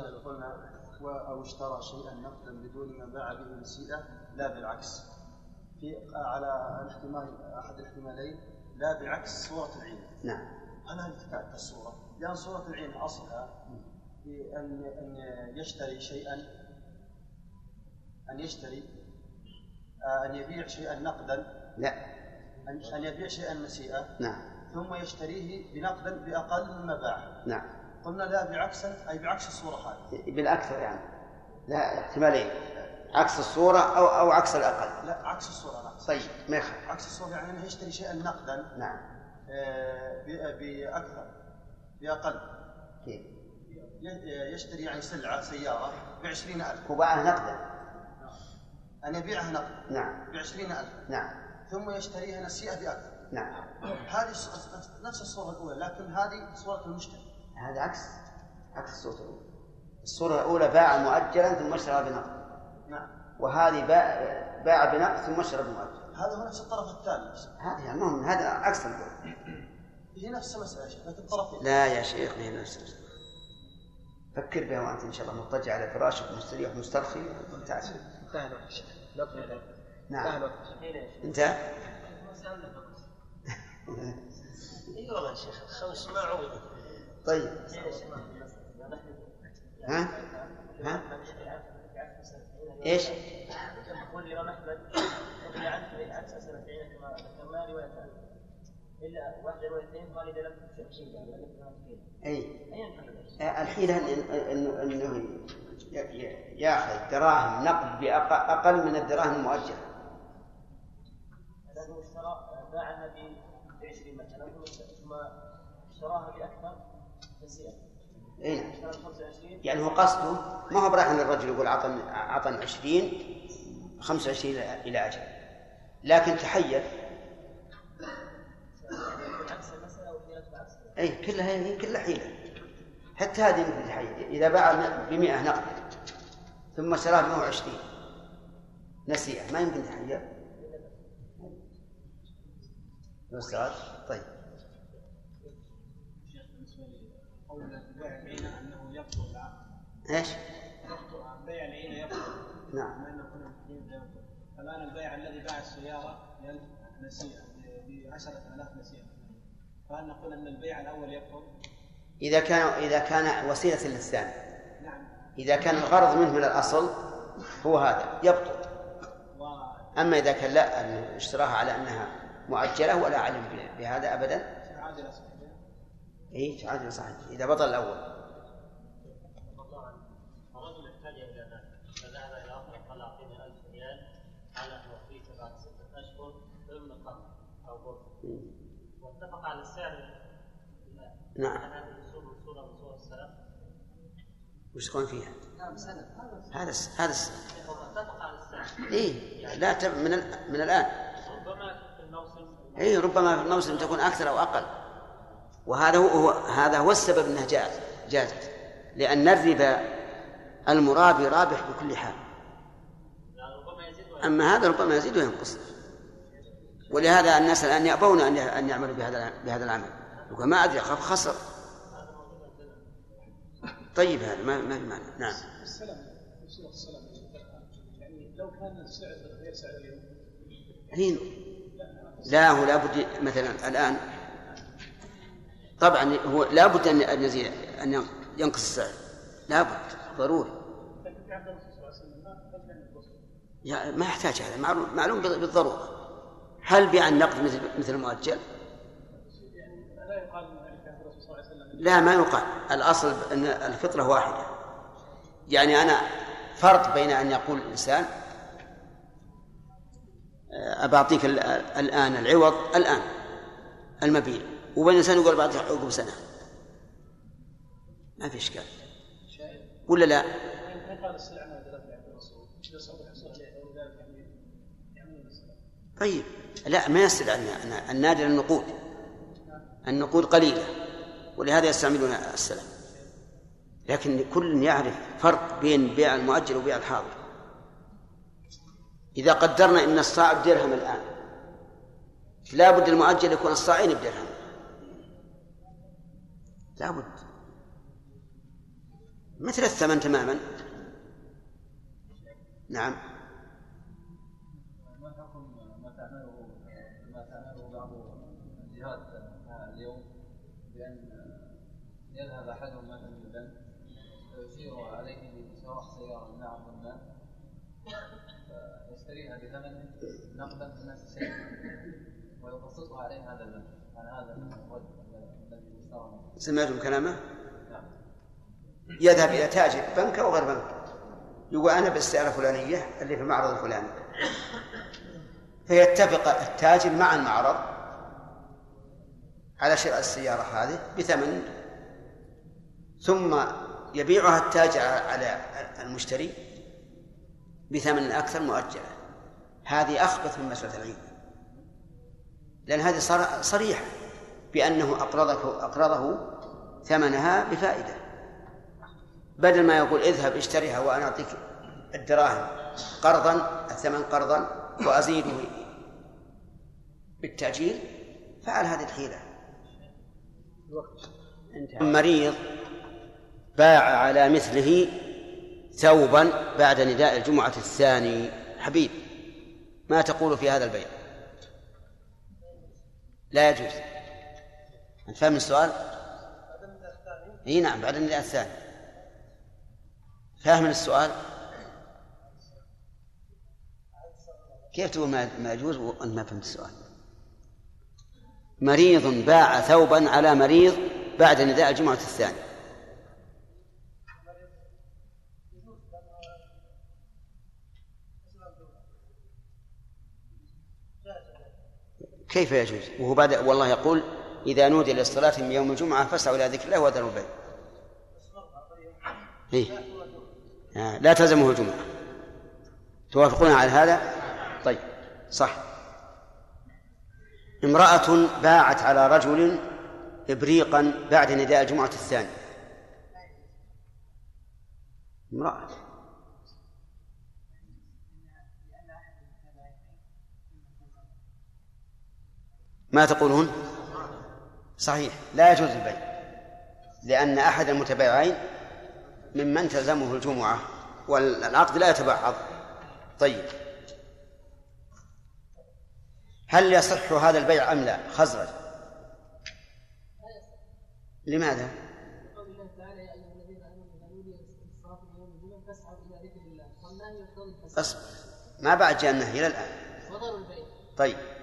قلنا أو اشترى شيئا نقدا بدون ما باع به نسيئة لا بالعكس. في على الاحتمال أحد الاحتمالين لا بعكس صورة العين. نعم. هل هذه الصورة؟ لأن صورة العين أصلها في ان أن يشتري شيئا أن يشتري آه، أن يبيع شيئا نقدا. لا. ان يبيع شيئا نسيئة. نعم. ثم يشتريه بنقدا بأقل مما باعه نعم. قلنا لا بعكس أي بعكس الصورة هذه. بالأكثر يعني. لا احتمالين. عكس الصورة أو أو عكس الأقل. لا عكس الصورة نعم طيب ما يخالف. عكس الصورة يعني أنه يشتري شيئا نقدا. نعم. آه، بأكثر بأقل. كيف؟ يشتري يعني سلعة سيارة ب 20000 وباعها نقدا. أن يبيعها نقدا. نعم. ب 20000 نعم. ثم يشتريها نسيئة بأكثر. نعم. هذه نفس الصورة الأولى لكن هذه صورة المشتري. هذا عكس عكس الصورة الأولى. الصورة الأولى باع مؤجلا ثم اشترى بنقد. نعم. وهذه باع باع بنقد ثم اشترى بمؤجل. هذا هو نفس الطرف الثاني. هذه المهم هذا عكس هي نفس المسألة لكن طرفين لا يا شيخ هي نفس المسألة. فكر بها وأنت إن شاء الله مضطجع على فراشك مستريح مسترخي تعال. انتهى الوقت نعم. انتهى اي والله يا شيخ الخمس ما عود طيب ها؟ ها؟ إيش؟ يقول الامام احمد رضي عنه عكس سنتين كما ذكرنا روايتان الا واحدة روايتين قال اذا اي الحيله انه انه ياخذ دراهم نقد باقل من الدراهم المؤجله. اشترى باعها ب 20 مثلا ثم اشتراها بأكثر اي يعني هو قصده ما هو برايح ان الرجل يقول اعطني أعطني 20 25 إلى أجل. لكن تحيل اي كلها هي كلها حيلة. حتى هذه مثل تحيل إذا باع ب 100 نقد ثم اشتراه ب 120 نسيئة ما يمكن تحيل أستاذ طيب إيش؟ بيع العين يبطل نعم. الان البيع الذي باع السيارة نسيئه ب 10000 نسيئه فهل نقول أن البيع الأول يبطل؟ إذا كان إذا كان وسيلة للثاني نعم. إذا كان الغرض منه من الأصل هو هذا يبطل أما إذا كان لا اشتراها على أنها مؤجلة ولا علم بهذا ابدا؟ عادله صحيحه اي عادله صحيح إذا بطل الأول. واتفق على السعر نعم. وش تقول فيها؟ هذا هذا اتفق على السعر. اي لا تب من من الآن. ربما في الموسم. اي ربما في الموسم تكون أكثر أو أقل. وهذا هو هذا هو السبب إنها جاءت جازت لأن الربا المرابي رابح بكل حال. أما هذا ربما يزيد وينقص. ولهذا الناس الآن يأبون أن أن يعملوا بهذا بهذا العمل. يقول ما أدري اخاف خسر. طيب هذا ما ما معنى. نعم. يعني لو كان السعر غير سعر اليوم لا هو لابد مثلا الآن طبعا هو لابد ان أن يزيد أن ينقص السعر. لابد ضروري. يعني ما يحتاج هذا. معلوم بالضرورة. هل بيع النقد مثل مثل المؤجل؟ لا ما يقال. الأصل أن الفطرة واحدة. يعني أنا فرق بين أن يقول الإنسان أبعطيك الآن العوض الآن المبيع. وبين الإنسان يقول بعطيك عقب سنة ما في إشكال. ولا لا؟ طيب. لا ما يصل النادر النقود. النقود قليلة. ولهذا يستعملون السلام. لكن كل يعرف فرق بين بيع المؤجل وبيع الحاضر. إذا قدرنا أن الصاع بدرهم الآن لا بد المؤجل يكون الصاعين بدرهم. لا بد مثل الثمن تماما. نعم. ما حكم ما تعمله ما تعمله بعض الجهات اليوم بأن يذهب أحدهم مثلا للبنك فيشير عليه بشراء سيارة نعم والمال فيشتريها بثمن نقدا في نفس الشيء ويقسطها عليه هذا البنك. سمعتم كلامه؟ يذهب إلى تاجر بنك أو غير بنك؟ يقول أنا بالسيارة الفلانية اللي في المعرض الفلاني. فيتفق التاجر مع المعرض على شراء السيارة هذه بثمن ثم يبيعها التاجر على المشتري بثمن أكثر مؤجلة. هذه أخبث من مسألة العين لأن هذه صر- صريحة بأنه أقرضه أقرضه ثمنها بفائدة. بدل ما يقول اذهب اشتريها وأنا أعطيك الدراهم قرضا الثمن قرضا وأزيده بالتأجيل فعل هذه الحيلة. مريض باع على مثله ثوبا بعد نداء الجمعة الثاني. حبيب ما تقول في هذا البيع؟ لا يجوز. أنت فاهم السؤال؟ إي نعم بعد النداء الثاني. فاهم السؤال؟ كيف تقول ما يجوز وأنت ما فهمت السؤال؟ مريض باع ثوبا على مريض بعد نداء الجمعة الثاني كيف يجوز؟ وهو بعد والله يقول إذا نودي للصلاة من يوم الجمعة فاسعوا إلى ذكر الله وذروا البيع إيه؟ آه، لا تلزمه الجمعة. توافقون على هذا؟ طيب صح. امرأة باعت على رجل إبريقا بعد نداء الجمعة الثاني امرأة. ما تقولون؟ صحيح لا يجوز البيع لأن أحد المتبايعين ممن تلزمه الجمعة والعقد لا يتبعض. طيب. هل يصح هذا البيع أم لا؟ خزرج. لماذا؟ أصبر ما بعد جاء النهي إلى الآن. طيب.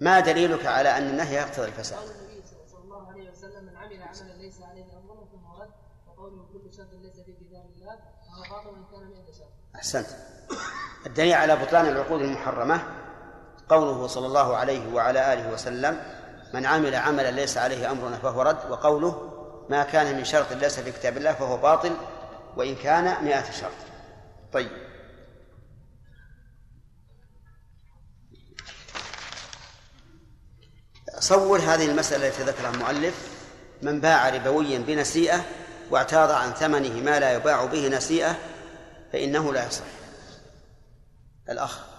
ما دليلك على أن النهي يقتضي الفساد؟ قال النبي صلى الله عليه وسلم من عمل عملا ليس عليه امرنا فهو رد. وقوله كل شرط ليس في كتاب الله فهو باطل وان كان 100 شرط أحسنت. الدليل على بطلان العقود المحرمة قوله صلى الله عليه وعلى آله وسلم من عمل عملا ليس عليه أمرنا فهو رد. وقوله ما كان من شرط ليس في كتاب الله فهو باطل وإن كان مئة شرط طيب. صور هذه المسألة التي ذكرها المؤلف من باع ربويا بنسيئة واعتاض عن ثمنه ما لا يباع به نسيئة فإنه لا يصح. الأخ.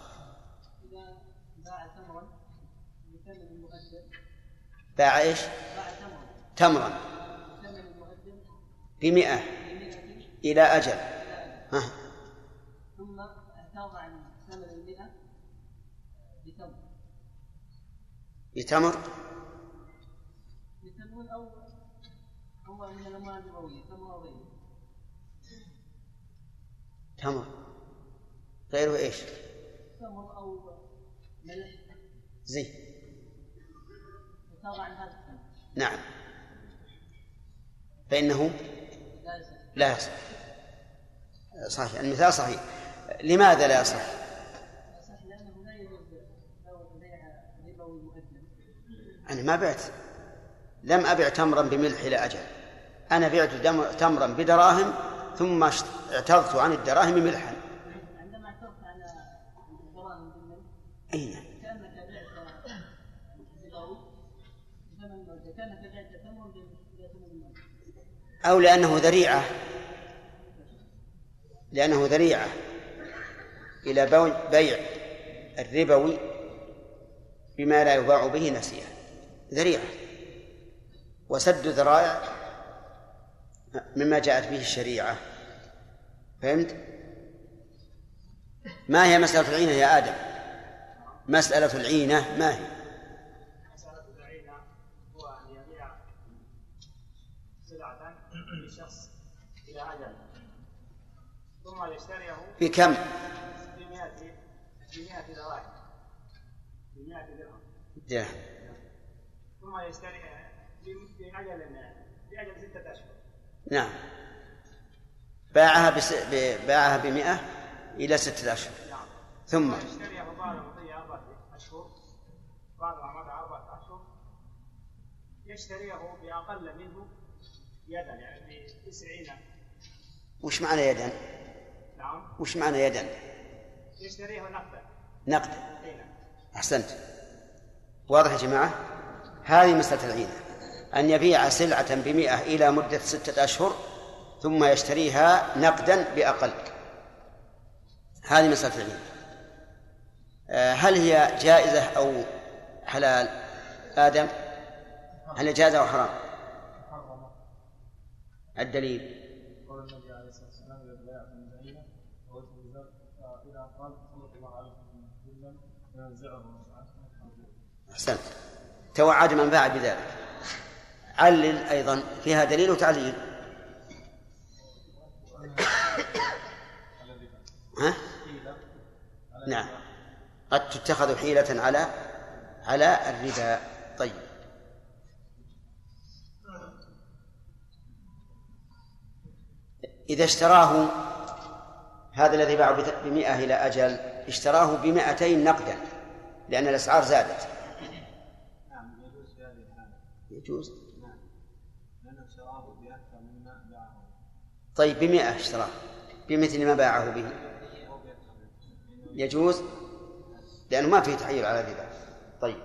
باع إيش؟ تمرا. بمئة. إلى أجل. ها. ثم اعتاض عن ثمن المئة بتمر بتمر بتمر أو هو من الأموال الربويه تمر أو غيره. تمر. غيره إيش؟ تمر أو ملح. زي. اعتاض عن هذا نعم. فإنه؟ لا يصح. لا يصح. صحيح. المثال صحيح. لماذا لا يصح؟ صح لأنه لا يجوز له بيع ربوي مؤجل أنا ما بعت لم أبع تمرا بملح إلى أجل. أنا بعت تمرا بدراهم ثم اعترضت عن الدراهم ملحا. عندما اعترفت على الدراهم نعم. كأنك بعت كأنك بعت تمر أو لأنه ذريعة. لأنه ذريعة. إلى بيع الربوي بما لا يباع به نسيئة ذريعة وسد ذرائع مما جاءت به الشريعة فهمت؟ ما هي مسألة العينة يا آدم؟ مسألة العينة ما هي؟ مسألة العينة هو أن يبيع سلعة لشخص إلى أجل ثم يشتريه بكم؟ بمئة بمئة درهم درهم ستة أشهر نعم. باعها بس... ب- باعها بمئة إلى ستة أشهر نعم ثم ثم يشتريه بعد مضي أربعة أشهر بعد ما مضى أربعة أشهر يشتريه بأقل منه يدا يعني بتسعين وش معنى يدا؟ نعم وش معنى يدا؟ يشتريه نقدا. نقد أي نعم. أحسنت. واضح يا جماعة؟ هذه مسألة العينة. أن يبيع سلعة بمئة إلى مدة ستة أشهر ثم يشتريها نقدا بأقل. هذه مسألة العينة. آه، هل هي جائزة أو حلال؟ آدم هل هي جائزة أو حرام؟ الدليل. قول النبي عليه الصلاه والسلام الزر فاذا قال سلط الله من ساعته أحسنت. توعد من باع بذلك. علل أيضا فيها دليل وتعليل. ها؟ نعم. قد تتخذ حيلة على على الربا. طيب. إذا اشتراه هذا الذي باعه بمئة إلى أجل اشتراه بمئتين نقدا لأن الأسعار زادت نعم يجوز في هذه الحالة يجوز نعم. لأنه اشتراه بأكثر مما باعه. طيب بمئة اشتراه. بمثل ما باعه به. يجوز؟ لأنه ما فيه تحيل على الربا. طيب.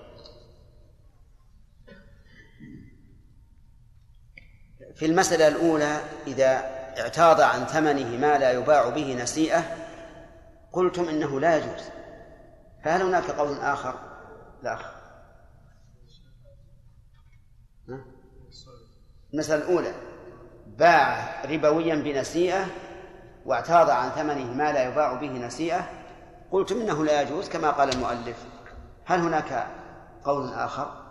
في المسألة الأولى إذا اعتاض عن ثمنه ما لا يباع به نسيئة قلتم إنه لا يجوز. فهل هناك قول آخر؟ لا ها؟ المسألة الأولى باع ربويا بنسيئة واعتاض عن ثمنه ما لا يباع به نسيئة قلتم إنه لا يجوز كما قال المؤلف. هل هناك قول آخر؟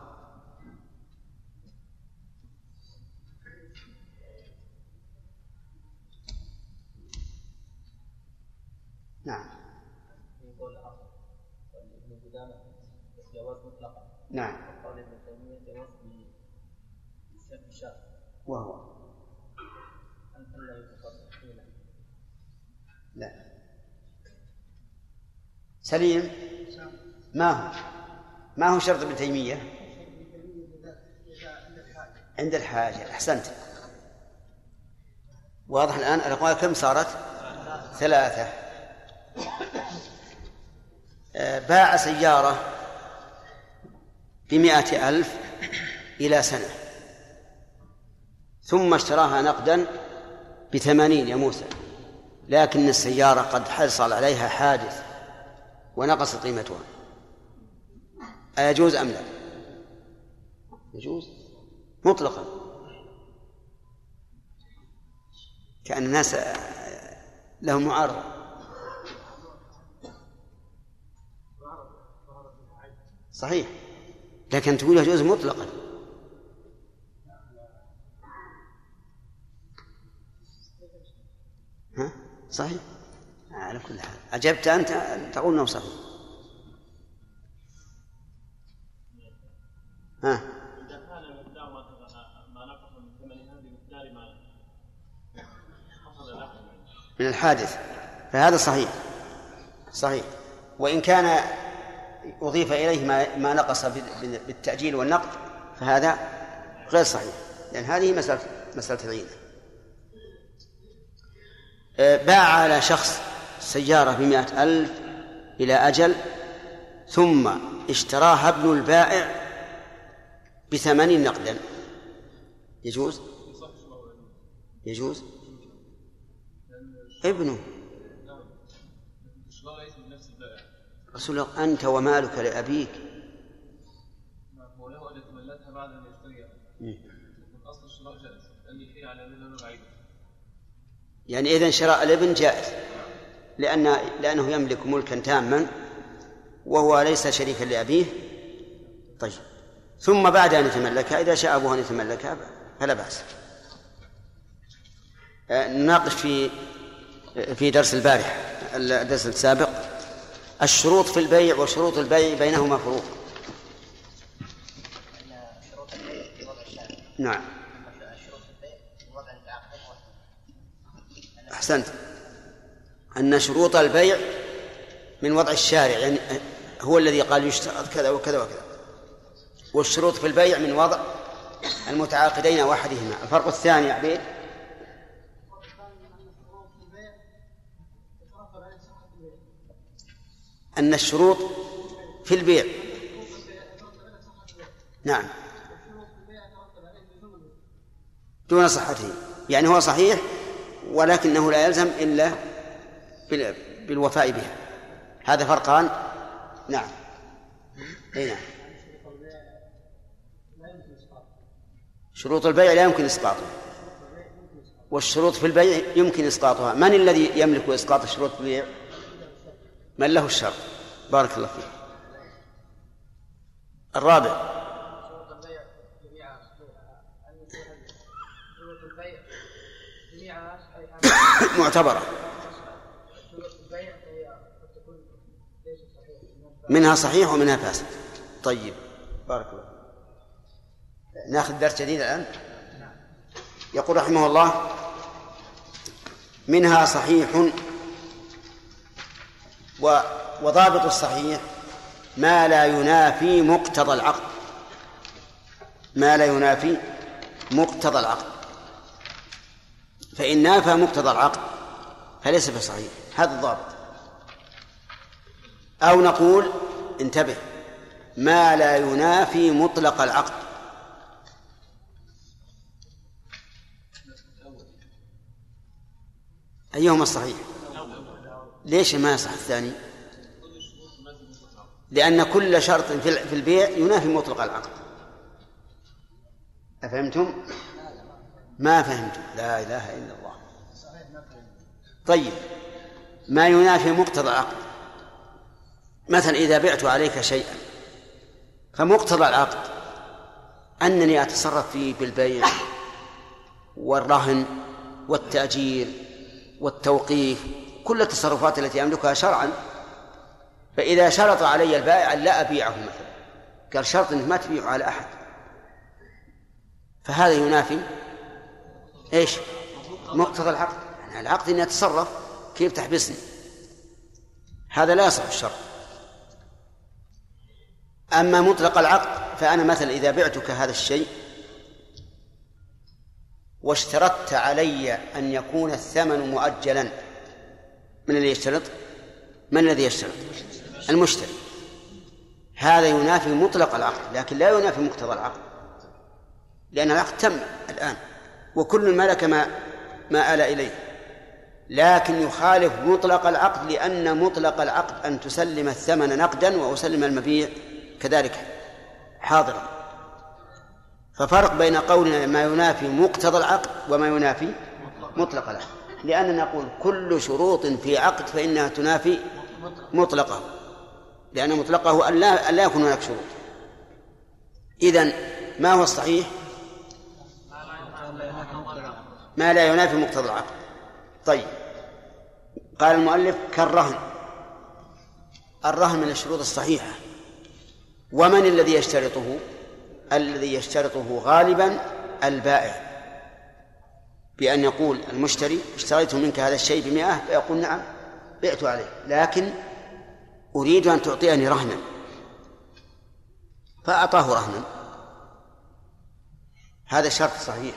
نعم. في قول آخر قال ابن قدامة جواز مطلقا نعم قال ابن تيمية جواز بشرط شرط وهو. لا. سليم؟ ما هو؟ ما هو شرط ابن تيمية؟ عند الحاجة أحسنت. واضح الآن الأقوال كم صارت؟ ثلاثة. آه، باع سيارة بمائة ألف إلى سنة. ثم اشتراها نقدا بثمانين يا موسى. لكن السيارة قد حصل عليها حادث ونقص قيمتها. أيجوز أم لا؟ يجوز. مطلقا. كأن الناس لهم معارضة. صحيح. لكن تقول يجوز مطلقا ها صحيح؟ على كل حال. أجبت أنت تقول أنه صحيح. ها؟ إذا كان المقدار ما ما نقص من الحادث. فهذا صحيح. صحيح. وإن كان أضيف إليه ما, ما نقص بال- بالتأجيل والنقد فهذا غير صحيح. لأن هذه مسألة مسألة العينة. باع على شخص سيارة بمائة ألف إلى أجل ثم اشتراها ابن البائع بثمانين نقدا. يجوز؟ يجوز. ابنه. رسول الله أنت ومالك لأبيك هو له ان يتملكها بعد ان يشتريها مم. لكن اصل الشراء جائز لأني فيه على من بعيد يعني إذا شراء الإبن جائز لأن لأنه يملك ملكا تاما وهو ليس شريكا لأبيه. طيب. ثم بعد أن يتملكها إذا شاء أبوه أن يتملكها فلا بأس. آه، نناقش في في درس البارح الدرس السابق الشروط في البيع وشروط البيع بينهما فروق. نعم شروط البيع في وضع العقد أحسنت. أن شروط البيع من وضع الشارع يعني هو الذي قال يشترط كذا وكذا وكذا. والشروط في البيع من وضع المتعاقدين وأحدهما. الفرق الثاني يا عبيد؟ أن الشروط في البيع. نعم. دون صحته. يعني هو صحيح ولكنه لا يلزم إلا بال- بالوفاء بها. هذا فرقان نعم. أي نعم. شروط البيع لا يمكن إسقاطها. والشروط في البيع يمكن إسقاطها. من الذي يملك إسقاط الشروط في البيع؟ من له الشرط. بارك الله فيك. الرابع شروط البيع جميعها صحيحة أن يكون شروط البيع جميعها صحيحة معتبرة. منها صحيح ومنها فاسد. طيب بارك الله. ناخذ درس جديد الآن؟ يقول رحمه الله منها صحيح و وضابط الصحيح ما لا ينافي مقتضى العقد. ما لا ينافي مقتضى العقد. فإن نافى مقتضى العقد فليس بصحيح. هذا الضابط. أو نقول انتبه ما لا ينافي مطلق العقد أيهما الصحيح؟ ليش ما يصح الثاني؟ لأن كل شرط في البيع ينافي مطلق العقد أفهمتم؟ ما فهمتم. لا إله إلا الله. طيب ما ينافي مقتضى العقد مثلا إذا بعت عليك شيئا فمقتضى العقد أنني أتصرف فيه بالبيع والرهن والتأجير والتوقيف كل التصرفات التي أملكها شرعا فإذا شرط علي البائع لا أبيعه مثلا قال شرط أنك ما تبيعه على أحد. فهذا ينافي إيش؟ مقتضى العقد يعني العقد اني اتصرف كيف تحبسني؟ هذا لا يصح الشرط أما مطلق العقد فأنا مثلا إذا بعتك هذا الشيء واشترطت علي أن يكون الثمن مؤجلا من الذي يشترط؟ من الذي يشترط؟ المشتري هذا ينافي مطلق العقد لكن لا ينافي مقتضى العقد لأن العقد تم الآن وكل ملك ما ما آل إليه. لكن يخالف مطلق العقد لأن مطلق العقد أن تسلم الثمن نقدا وأسلم المبيع كذلك حاضرا. ففرق بين قولنا ما ينافي مقتضى العقد وما ينافي مطلق العقد. لأننا نقول كل شروط في عقد فإنها تنافي مطلقه. لأن مطلقه أن لا, أن لا يكون هناك شروط. إذن ما هو الصحيح؟ ما لا ينافي مقتضى العقد طيب. قال المؤلف كالرهن. الرهن من الشروط الصحيحة. ومن الذي يشترطه؟ الذي يشترطه غالبا البائع. بأن يقول المشتري اشتريت منك هذا الشيء بمئة فيقول نعم بعت عليه. لكن أريد أن تعطيني رهنا. فأعطاه رهنا. هذا شرط صحيح.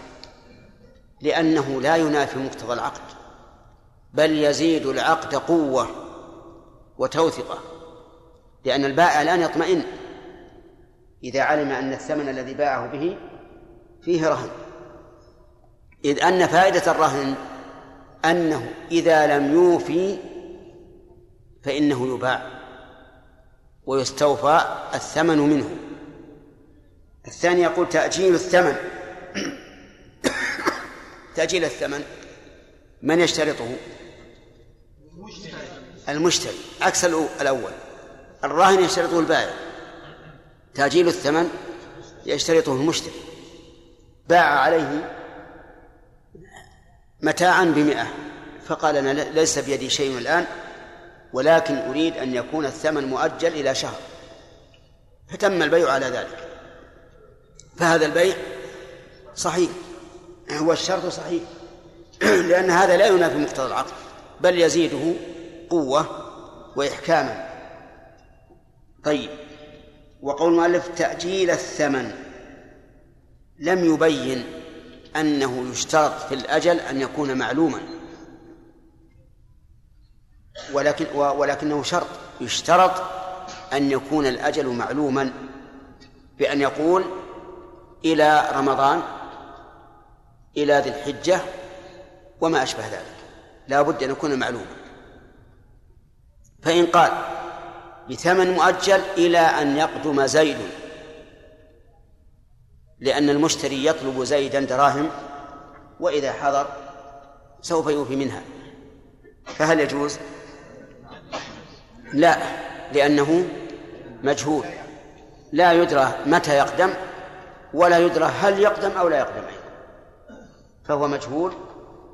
لأنه لا ينافي مقتضى العقد بل يزيد العقد قوة وتوثقة لأن البائع الآن يطمئن إذا علم أن الثمن الذي باعه به فيه رهن. إذ أن فائدة الرهن أنه إذا لم يوفي فإنه يباع ويستوفى الثمن منه. الثاني يقول تأجيل الثمن. تأجيل الثمن. من يشترطه؟ المشتري. عكس الأول. الراهن يشترطه البائع. تأجيل الثمن يشترطه المشتري. باع عليه متاعا بمئة. فقال أنا ليس بيدي شيء الآن ولكن أريد أن يكون الثمن مؤجل إلى شهر. فتم البيع على ذلك. فهذا البيع صحيح. والشرط صحيح. لأن هذا لا ينافي مقتضى العقد بل يزيده قوة وإحكاما. طيب وقول المؤلف تأجيل الثمن. لم يبين أنه يشترط في الأجل أن يكون معلوما. ولكن ولكنه شرط يشترط أن يكون الأجل معلوما بأن يقول إلى رمضان إلى ذي الحجة وما أشبه ذلك. لا بد أن يكون معلوما. فإن قال بثمن مؤجل إلى أن يقدم زيد لأن المشتري يطلب زيدا دراهم وإذا حضر سوف يوفي منها. فهل يجوز؟ لا لأنه مجهول. لا يدرى متى يقدم ولا يدرى هل يقدم أو لا يقدم. فهو مجهول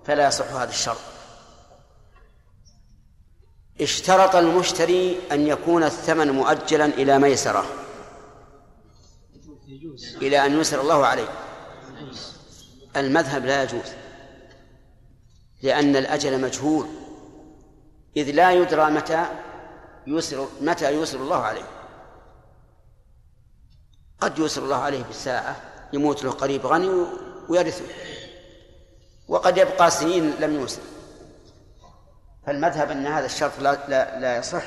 فلا يصح هذا الشرط. اشترط المشتري أن يكون الثمن مؤجلا إلى ميسرة إلى أن يسر الله عليه. المذهب لا يجوز لأن الأجل مجهول. إذ لا يدرى متى يسر متى يسر الله عليه. قد يسر الله عليه بالساعة يموت له قريب غني ويرثه. وقد يبقى سنين لم يوسر فالمذهب أن هذا الشرط لا, لا, لا يصح.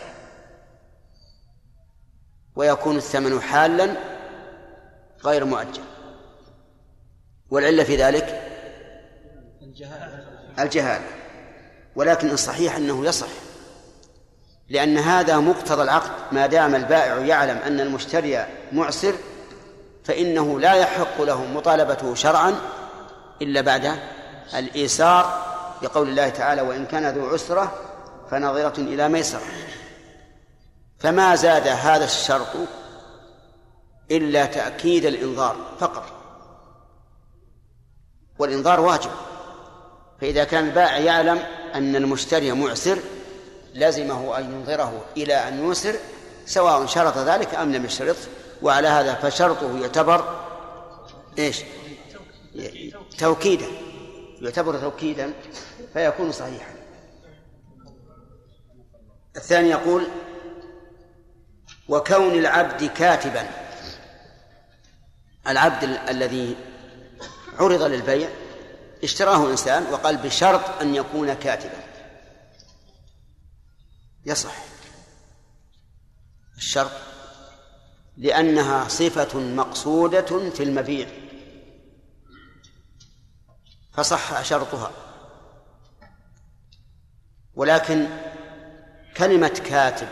ويكون الثمن حالا غير مؤجل. والعلة في ذلك الجهالة. ولكن الصحيح أنه يصح. لأن هذا مقتضى العقد. ما دام البائع يعلم أن المشتري معسر فإنه لا يحق له مطالبته شرعا إلا بعد الإيسار بقول الله تعالى وإن كان ذو عسرة فنظرة إلى ميسرة. فما زاد هذا الشرط إلا تأكيد الإنظار فقط. والإنظار واجب. فإذا كان البائع يعلم أن المشتري معسر لزمه أن ينظره إلى أن يوسر سواء شرط ذلك أم لم يشترط وعلى هذا فشرطه يعتبر إيش؟ توكيدا. يعتبر توكيدا فيكون صحيحا. الثاني يقول وكون العبد كاتبا. العبد الذي عرض للبيع اشتراه إنسان وقال بشرط أن يكون كاتبا. يصح. الشرط لأنها صفة مقصودة في المبيع. فصح شرطها. ولكن كلمة كاتب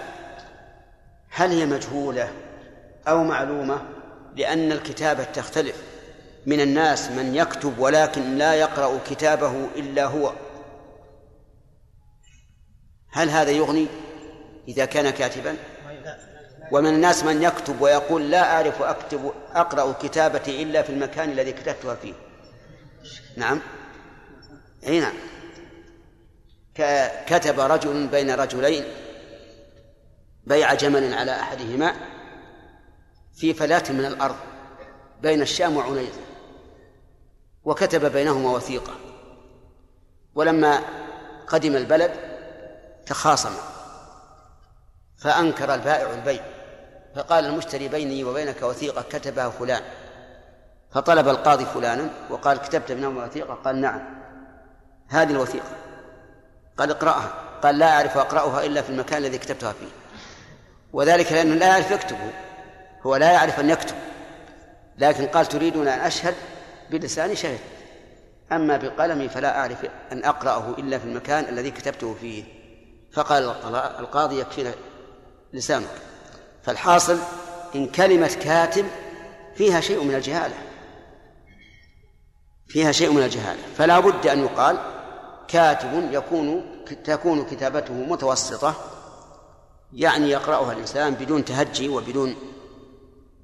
هل هي مجهولة أو معلومة؟ لأن الكتابة تختلف. من الناس من يكتب ولكن لا يقرأ كتابه إلا هو. هل هذا يغني إذا كان كاتبا؟ ومن الناس من يكتب ويقول لا أعرف أكتب أقرأ كتابتي إلا في المكان الذي كتبتها فيه. نعم. أي نعم. كتب رجل بين رجلين بيع جمل على أحدهما في فلاة من الأرض بين الشام وعنيزة وكتب بينهما وثيقة. ولما قدم البلد تخاصم فأنكر البائع البيع فقال المشتري بيني وبينك وثيقة كتبها فلان. فطلب القاضي فلانا وقال كتبت بينهما وثيقة؟ قال نعم. هذه الوثيقة. قال اقرأها. قال لا أعرف أقرأها إلا في المكان الذي كتبتها فيه. وذلك لأنه لا يعرف يكتبه هو لا يعرف أن يكتب. لكن قال تريدون أن أشهد؟ بلساني شهد. أما بقلمي فلا أعرف أن أقرأه إلا في المكان الذي كتبته فيه. فقال القاضي يكفينا لسانك. فالحاصل إن كلمة كاتب فيها شيء من الجهالة. فيها شيء من الجهالة. فلا بد أن يقال كاتب يكون تكون كتابته متوسطة يعني يقرأها الإنسان بدون تهجي وبدون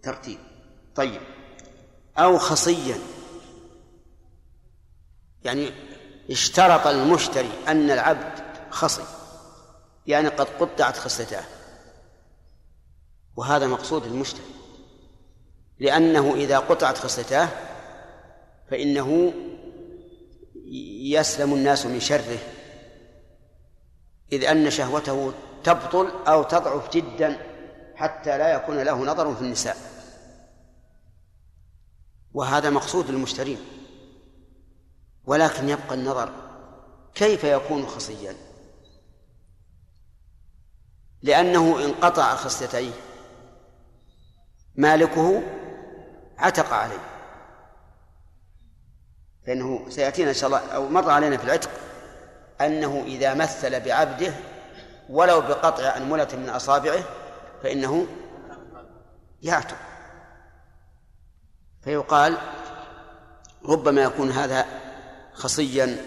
ترتيب. طيب. أو خصيا. يعني اشترط المشتري أن العبد خصي يعني قد قطعت خصلتاه وهذا مقصود المشتري. لأنه إذا قطعت خصلتاه فإنه يسلم الناس من شره إذ أن شهوته تبطل أو تضعف جدا حتى لا يكون له نظر في النساء. وهذا مقصود المشترين ولكن يبقى النظر كيف يكون خصيا؟ لأنه إن قطع خصيتيه مالكه عتق عليه. فإنه سيأتينا إن شاء الله أو مر علينا في العتق أنه إذا مثل بعبده ولو بقطع أنملة من أصابعه فإنه يعتق فيقال ربما يكون هذا خصيا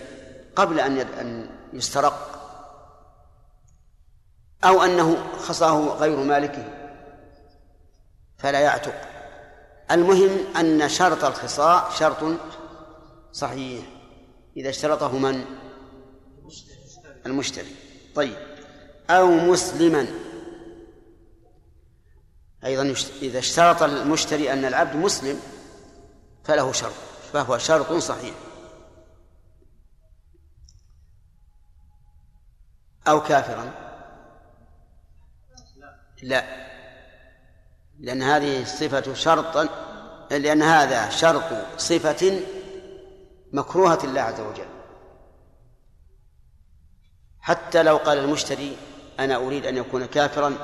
قبل أن أن يسترق أو أنه خصاه غير مالكه فلا يعتق. المهم أن شرط الخصاء شرط صحيح. إذا اشترطه من؟ المشتري. طيب. أو مسلما. أيضا إذا اشترط المشتري أن العبد مسلم فله شرط. فهو شرط صحيح. أو كافرا. لا. لأن هذه الصفة شرطا لأن هذا شرط صفة مكروهة الله عز وجل. حتى لو قال المشتري أنا أريد أن يكون كافرا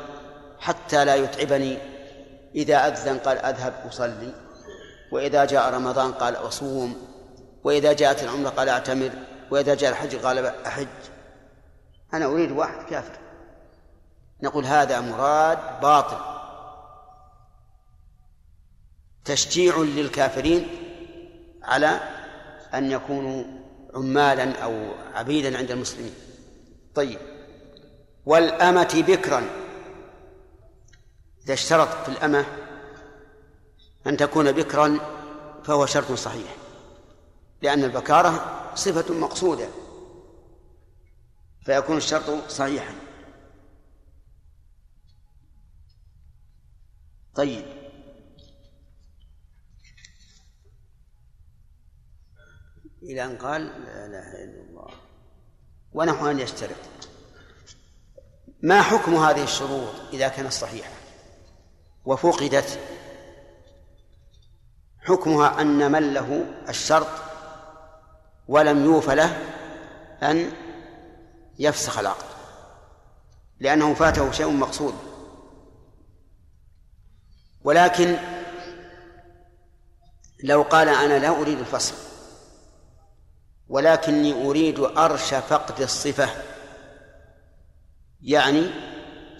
حتى لا يتعبني. إذا أذن قال أذهب أصلي وإذا جاء رمضان قال أصوم وإذا جاءت العمرة قال أعتمر وإذا جاء الحج قال أحج. أنا أريد واحد كافر. نقول هذا مراد باطل. تشجيع للكافرين على أن يكونوا عمالا أو عبيدا عند المسلمين. طيب. والأمة بكرا. إذا اشترط في الأمة أن تكون بكرا فهو شرط صحيح. لأن البكارة صفة مقصودة. فيكون الشرط صحيحا. طيب. إلى أن قال لا إله إلا الله. ونحو أن يشترط. ما حكم هذه الشروط إذا كانت صحيحة؟ وفقدت. حكمها أن من له الشرط ولم يوف له أن يفسخ العقد. لأنه فاته شيء مقصود. ولكن لو قال أنا لا أريد الفسخ ولكني أريد أرش فقد الصفة. يعني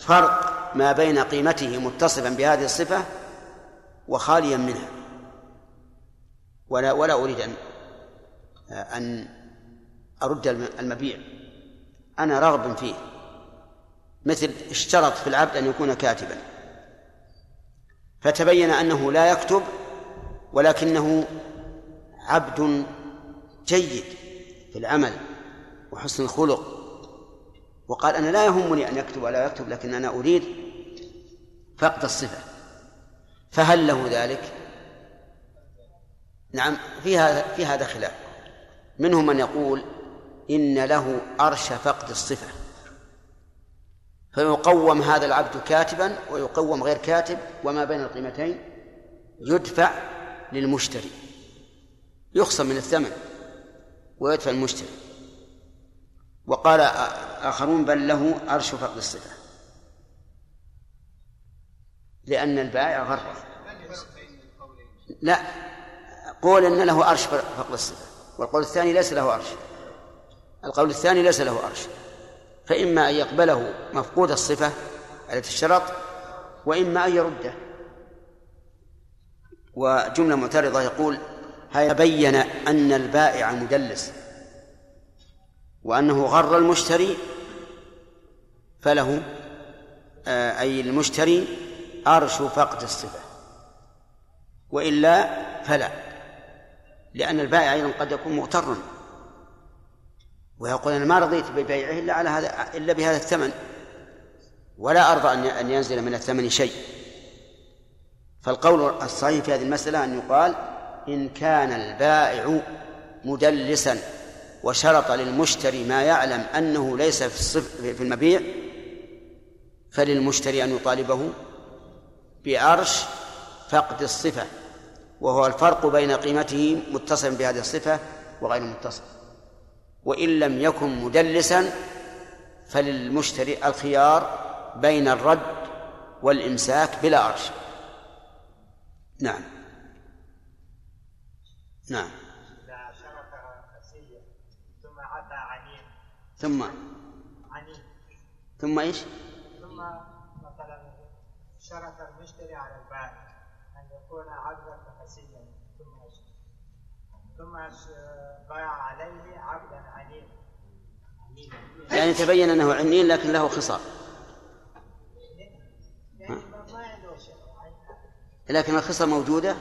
فرق ما بين قيمته متصفا بهذه الصفة وخاليا منها. ولا ولا أريد أن أن أرد المبيع. أنا راغب فيه. مثل اشترط في العبد أن يكون كاتبا. فتبين أنه لا يكتب ولكنه عبد جيد في العمل وحسن الخلق وقال أنا لا يهمني أن يكتب ولا يكتب لكن أنا أريد فقد الصفة. فهل له ذلك؟ نعم في هذا في هذا خلاف. منهم من يقول إن له أرش فقد الصفة. فيقوم هذا العبد كاتبا ويقوم غير كاتب وما بين القيمتين؟ يدفع للمشتري يخصم من الثمن. ويدفع المشتري وقال آخرون بل له أرش فقد الصفة. لأن البائع غرر لا قول أن له أرش فقد الصفة. والقول الثاني ليس له أرش القول الثاني ليس له أرش فإما أن يقبله مفقود الصفة التي اشترط وإما أن يرده. وجملة معترضة يقول بين أن البائع مدلس وأنه غر المشتري فله آه، أي المشتري أرش فقد الصفة وإلا فلا لأن البائع أيضا قد يكون مغترا ويقول أنا ما رضيت ببيعه إلا على هذا إلا بهذا الثمن ولا أرضى أن ينزل من الثمن شيء. فالقول الصحيح في هذه المسألة أن يقال إن كان البائع مدلسا وشرط للمشتري ما يعلم أنه ليس في, الصف في المبيع فللمشتري أن يطالبه بأرش فقد الصفة وهو الفرق بين قيمته متصل بهذه الصفة وغير متصل. وإن لم يكن مدلسا فللمشتري الخيار بين الرد والإمساك بلا أرش. نعم. نعم. إذا شرط خسية ثم عطى عنين ثم؟ عنين ثم إيش؟ ثم مثلا شرط المشتري على البائع أن يكون عبدا خسيا ثم ثم باع عليه عبدا عنينا يعني تبين أنه عنين لكن له خصال. يعني لكن الخصال موجودة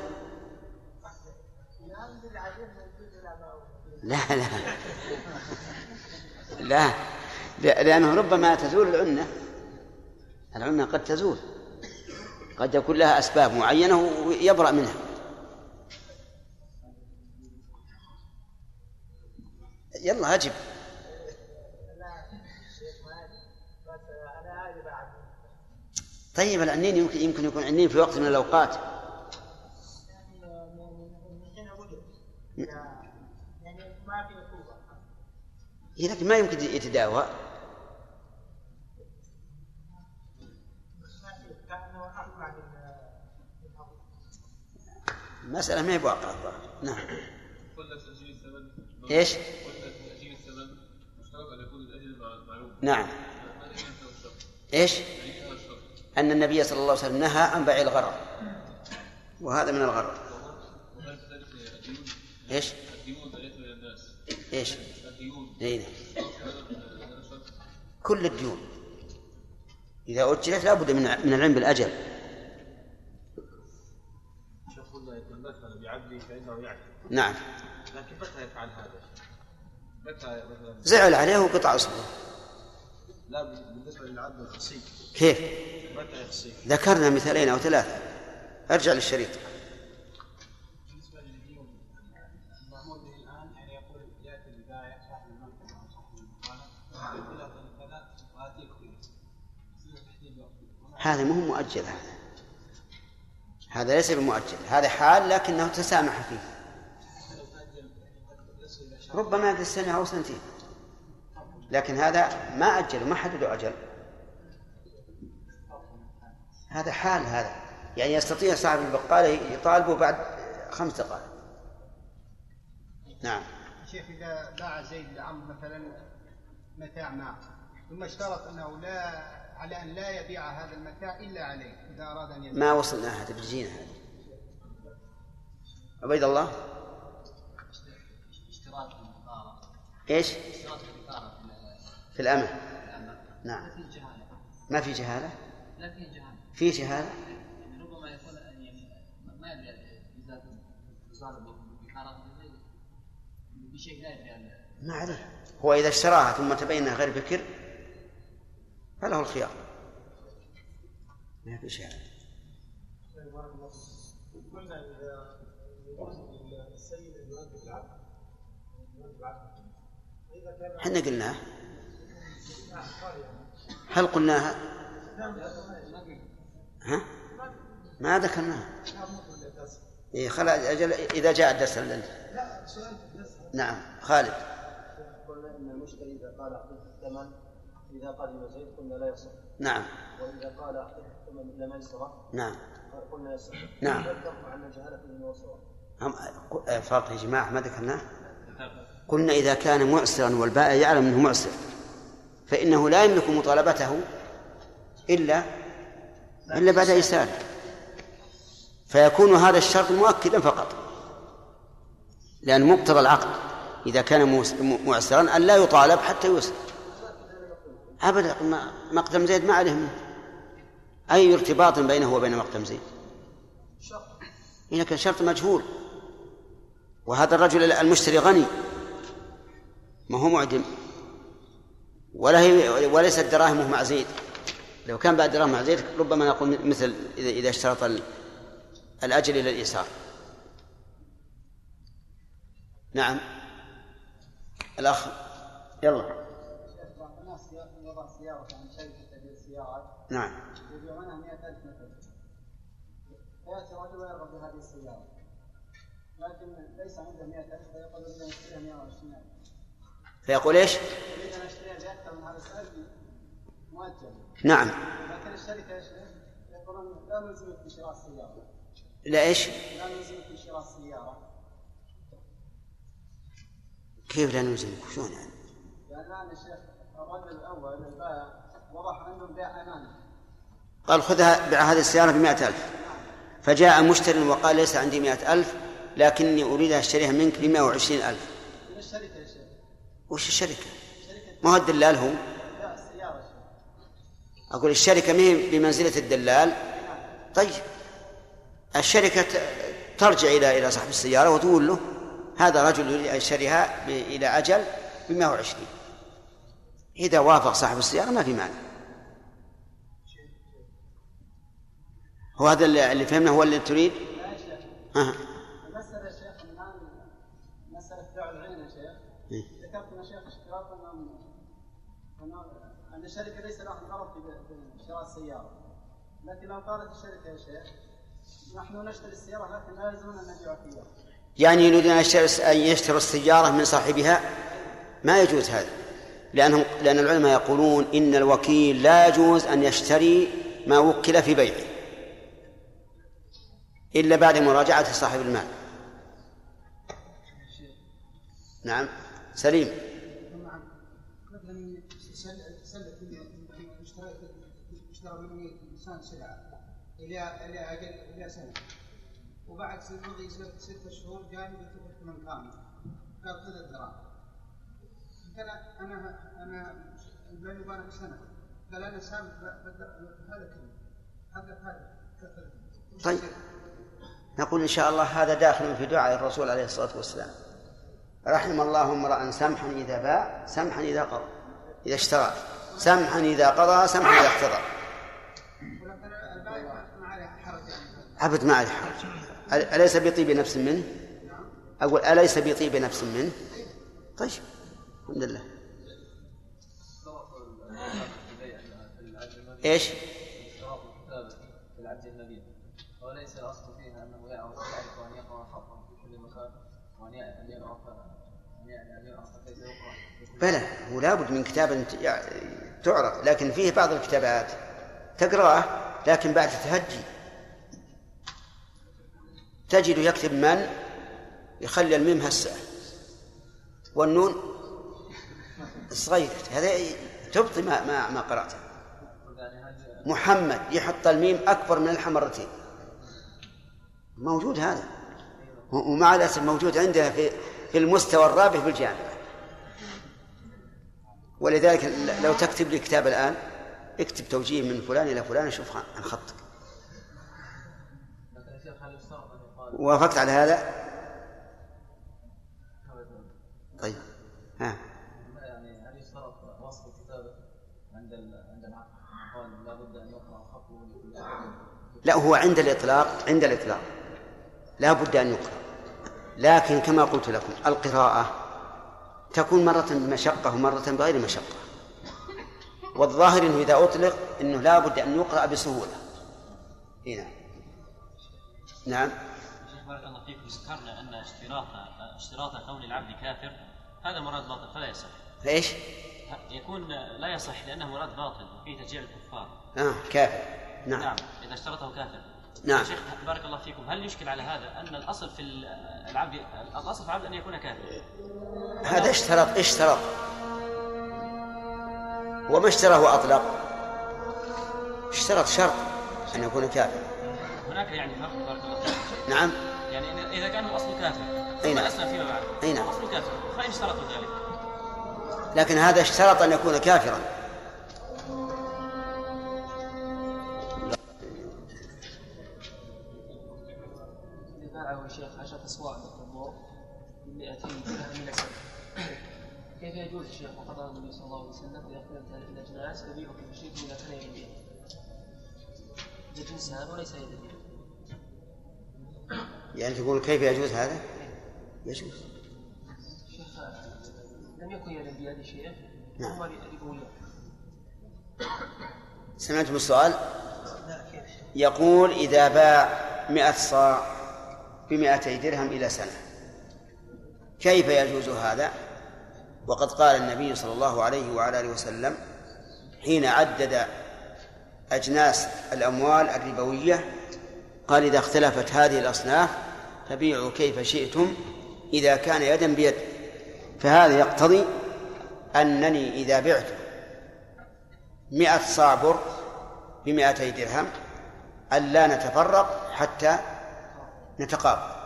الآن بالعدل موجود ولا ما موجود؟ لا لا. لا. لأنه ربما تزول العنة. العنة قد تزول. قد يكون لها أسباب معينة ويبرأ منها. يلا أجب. طيب العنين يمكن يمكن يكون عنين في وقت من الأوقات حين وجد يعني ما في عقوبة إيه، لكن ما يمكن يتداوى. المسألة ما هي بواقع الظاهر. نعم. معلوم نعم. الشرط أن النبي صلى الله عليه وسلم نهى عن بيع الغرر. وهذا من الغرر. وهل كذلك أين؟ كل الديون. إذا أجلت لابد من من العلم بالأجل. نعم. لكن متى يفعل هذا؟ متى زعل عليه وقطع أصبعه لا بالنسبة للعبد الخصي كيف؟ متى يخصيه؟ ذكرنا مثالين أو ثلاثة. أرجع للشريط. هذا مو مؤجل هذا هذا ليس بمؤجل. هذا حال لكنه تسامح فيه. ربما هذه السنة أو سنتين لكن هذا ما أجل ما حددوا أجل. هذا حال هذا. يعني يستطيع صاحب البقالة يطالبه بعد خمس دقائق. نعم. شيخ إذا باع زيد لعمرو مثلا متاع ما ثم اشترط أنه لا على أن لا يبيع هذا المتاع إلا عليه إذا أراد أن يبيع. ما وصلنا هذا بتجينا هذا. عبيد الله؟ اشتراط الكفارة إيش؟ اشتراط في الأمة. نعم. ما في جهالة. لا في جهالة. في جهالة؟ يعني ربما يكون يعني ما يدري يزال بشيء لا يدري ما عليه. هو إذا اشتراها ثم تبين غير بكر فله الخيار ما في شيء قلنا إذا إذا إحنا قلناه هل قلناها؟ ها؟ ما ذكرناها إيه خلاص أجل إذا جاء الدرس نعم خالد قلنا إن المشتري إذا قال الثمن إذا قدم زيد قلنا لا يصح. نعم. وإذا قال الثمن إلى ميسره نعم. قلنا يصح. نعم. والفرق مع ان الجهاله فيه والصواب هم فرق يا جماعة ما ذكرناه قلنا إذا كان معسرا والبائع يعلم أنه معسر فإنه لا يملك مطالبته إلا إلا بعد إيساره فيكون هذا الشرط مؤكدا فقط لأن مقتضى العقد إذا كان معسرا أن لا يطالب حتى يسر. أبدا مقدم زيد ما عليه منه. أي ارتباط بينه وبين مقدم زيد؟ إذا كان شرط مجهول. وهذا الرجل المشتري غني. ما هو معدم. ولا هي وليست دراهمه مع زيد. لو كان بعد دراهم مع زيد ربما نقول مثل إذا اشترط ال- الأجل إلى الإيسار نعم. الأخ يلا. سيارة عن شركة تبيع سيارات نعم. يبيعونها 100000 مثلا فيأتي رجل ويرغب بهذه السيارة. لكن ليس عنده 100000 فيقول أريد أن أشتريها 120000 فيقول إيش؟ أريد أن أشتريها بأكثر من هذا السعر مؤجل. نعم. لكن الشركة شيخ يقولون لا نلزمك بشراء السيارة. لا إيش؟ لا نلزمك بشراء السيارة. كيف لا نلزمك؟ شلون يعني؟ يعني الآن يا شيخ الرجل الأول البائع وضح عندهم بيع أمانة. قال خذها بيع هذه السيارة بمائة ألف. فجاء مشتر وقال ليس عندي مائة ألف لكني أريد أن أشتريها منك بمائة وعشرين ألف. من الشركة يا شيخ؟ وش الشركة؟ ما هو الدلال هو؟ بيع السيارة أقول الشركة ما بمنزلة الدلال؟ طيب. الشركة ترجع إلى إلى صاحب السيارة وتقول له هذا رجل يريد أن يشتريها إلى أجل ب 120 إذا وافق صاحب السيارة ما في مانع هو هذا اللي فهمنا هو اللي تريد؟ أه. المسألة يا شيخ الآن مسألة بيع العين يا شيخ إيه. ذكرت يا شيخ اشتراط أن الشركة ليس لها غرض في شراء السيارة لكن لو قالت الشركة يا شيخ نحن نشتري السيارة لكن لا يلزمنا أن نبيع فيها يعني يريدون أن أن يشتروا السيارة من صاحبها ما يجوز هذا لأنهم لأن العلماء يقولون إن الوكيل لا يجوز أن يشتري ما وكل في بيعه. إلا بعد مراجعة صاحب المال. نعم. سليم. اشترى مني سلعه إلى إلى إلى سنه وبعد ست شهور جاني بثبت من كامل قال أنا أنا أنا البيع يبان سنة قال أنا سامح هذا حقك هذا كثر طيب. نقول إن شاء الله هذا داخل في دعاء الرسول عليه الصلاة والسلام. رحم الله امرأ سمحا إذا باع سمحا إذا قضى إذا اشترى. سمحا إذا قضى سمحا إذا اقتضى. عبد ما عليه حرج. أل- أليس بطيب نفس منه؟ أقول أليس بطيب نفس منه؟ طيب. الحمد لله. وليس الأصل فيها أنه يعرف يقرأ خطا في كل مكان أن يعرف بلى هو لابد من كتابة تعرف لكن فيه بعض الكتابات. تقرأه لكن بعد تهجي. تجد يكتب من؟ يخلي الميم هسه. والنون؟ صغير هذا تبطي ما ما ما هل محمد يحط الميم أكبر من الحاء مرتين. موجود هذا. ومع الأسف موجود عندنا في في المستوى الرابع في الجامعة. ولذلك لو تكتب لي كتاب الآن اكتب توجيه من فلان إلى فلان شوف عن خطك وافقت على هذا؟ طيب. ها. لا هو عند الإطلاق عند الإطلاق. لا بد أن يقرأ. لكن كما قلت لكم القراءة تكون مرة بمشقة ومرة بغير مشقة. والظاهر أنه إذا أطلق أنه لا بد أن يقرأ بسهولة. هنا نعم. شيخ بارك الله فيكم ذكرنا أن اشتراط اشتراط كون العبد كافر هذا مراد باطل فلا يصح. فإيش؟ يكون لا يصح لأنه مراد باطل وفيه تشجيع الكفار. آه كافر. نعم. نعم. إذا اشترطه كافر. نعم. شيخ بارك الله فيكم هل يشكل على هذا أن الأصل في العبد الأصل في العبد أن يكون كافرا هذا اشترط اشترط وما اشترى وأطلق اشترط شرط أن يكون كافر. هناك يعني فرق بارك الله فيكم نعم. يعني إن إذا كان هو اصله كافر أي نعم. فيما بعد. أي نعم. اصله كافر فإن اشترطوا ذلك. لكن هذا اشترط أن يكون كافرا. باعه الشيخ عشرة أسواق بالتنور ب 200 درهم من السنة. كيف يجوز الشيخ وقضى النبي صلى الله عليه وسلم إذا اختلفت هذه الأجناس فبيعه كيف شئتم إذا كان يد بيد إذا جنسان وليس يد بيد يعني تقول كيف يجوز هذا؟ يجوز. الشيخ لم يكن يدا بيد شيء نعم. سمعتم السؤال؟ يقول إذا باع مئة صاع بمئتي درهم إلى سنة كيف يجوز هذا؟ وقد قال النبي صلى الله عليه وعلى آله وسلم حين عدد أجناس الأموال الربوية قال إذا اختلفت هذه الأصناف فبيعوا كيف شئتم إذا كان يدا بيد فهذا يقتضي أنني إذا بعت مئة صاع بر بمئتي درهم ألا نتفرق حتى نتقابل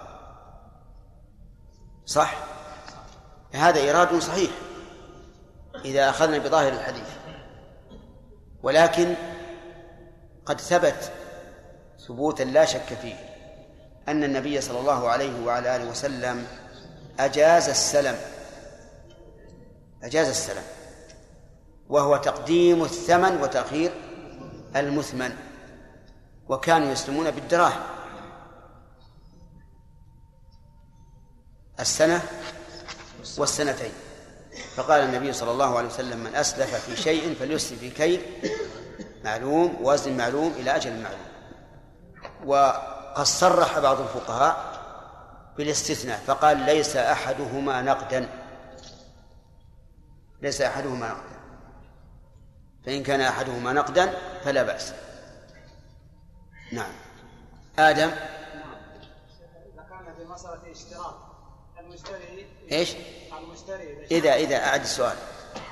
صح؟ هذا إيراد صحيح إذا أخذنا بظاهر الحديث. ولكن قد ثبت ثبوتا لا شك فيه أن النبي صلى الله عليه وعلى آله وسلم أجاز السلم. أجاز السلم. وهو تقديم الثمن وتأخير المثمن. وكانوا يسلمون بالدراهم. السنة والسنتين. فقال النبي صلى الله عليه وسلم من أسلف في شيء فليسلف في كيل معلوم وزن معلوم إلى أجل معلوم. وقد صرح بعض الفقهاء بالاستثناء فقال ليس أحدهما نقدا. ليس أحدهما نقدا. فإن كان أحدهما نقدا فلا بأس. نعم. آدم؟ كان في مسألة المشتري إيش؟ المشتري إذا إذا أعد السؤال.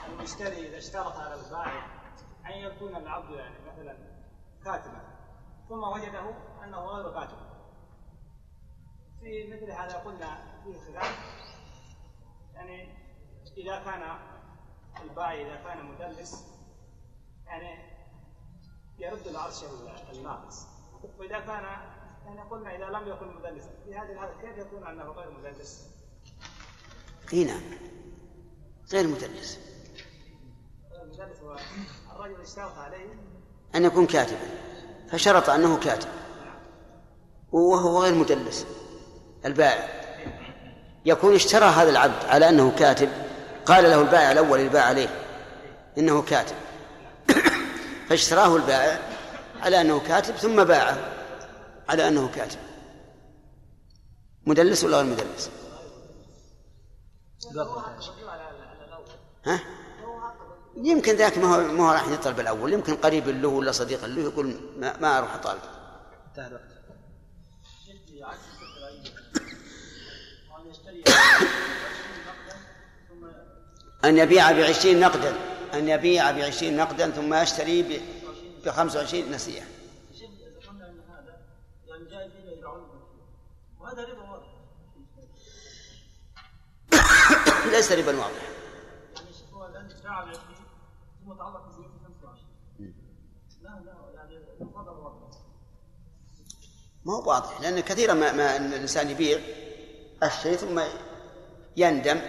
المشتري إذا اشترط على البائع أن يكون العبد يعني مثلا كاتبا ثم وجده أنه غير كاتب. في مثل هذا قلنا فيه خلاف. يعني إذا كان البائع إذا كان مدلس يعني يرد العرش الناقص. وإذا كان يعني قلنا إذا لم يكن مدلسا في هذه الحالة كيف يكون أنه غير مدلس؟ اي نعم غير مدلس. الرجل اشترط عليه أن يكون كاتبا. فشرط أنه كاتب. وهو غير مدلس. البائع يكون اشترى هذا العبد على أنه كاتب. قال له البائع الأول اللي باع عليه. إنه كاتب. فاشتراه البائع على أنه كاتب ثم باعه على أنه كاتب. مدلس ولا غير مدلس؟ ها؟ يمكن ذاك ما هو ما هو راح يطلب الأول. يمكن قريب له ولا صديق له يقول ما, ما أروح أطالب. انتهى الوقت. أن يبيع بعشرين نقدا. أن يبيع بعشرين نقدا ثم يشتري ب- بخمس وعشرين نسيئة شيخ اذا قلنا ان هذا يعني جائز الا اذا علم وهذا ربا واضح ليس ربا واضح يعني الشيخ هو الان باع ب 20 ثم تعلق بزياده 25 لا لا يعني المقدر واضح ما هو واضح لأن كثيرا ما, ما إن الإنسان يبيع الشيء ثم يندم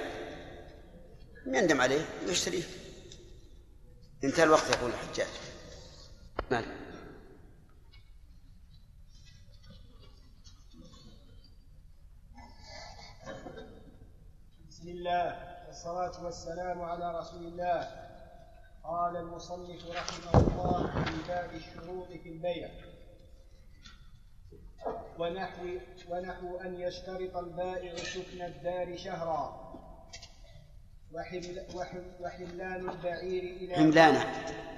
يندم عليه ويشتريه انتهى الوقت يقول الحجاج. مال الله والصلاة والسلام على رسول الله. قال المصنف رحمه الله في باب الشروط في البيع. ونحو ونحو أن يشترط البائع سكن الدار شهرا. وحمل وحم وحملان البعير إلى حملانة.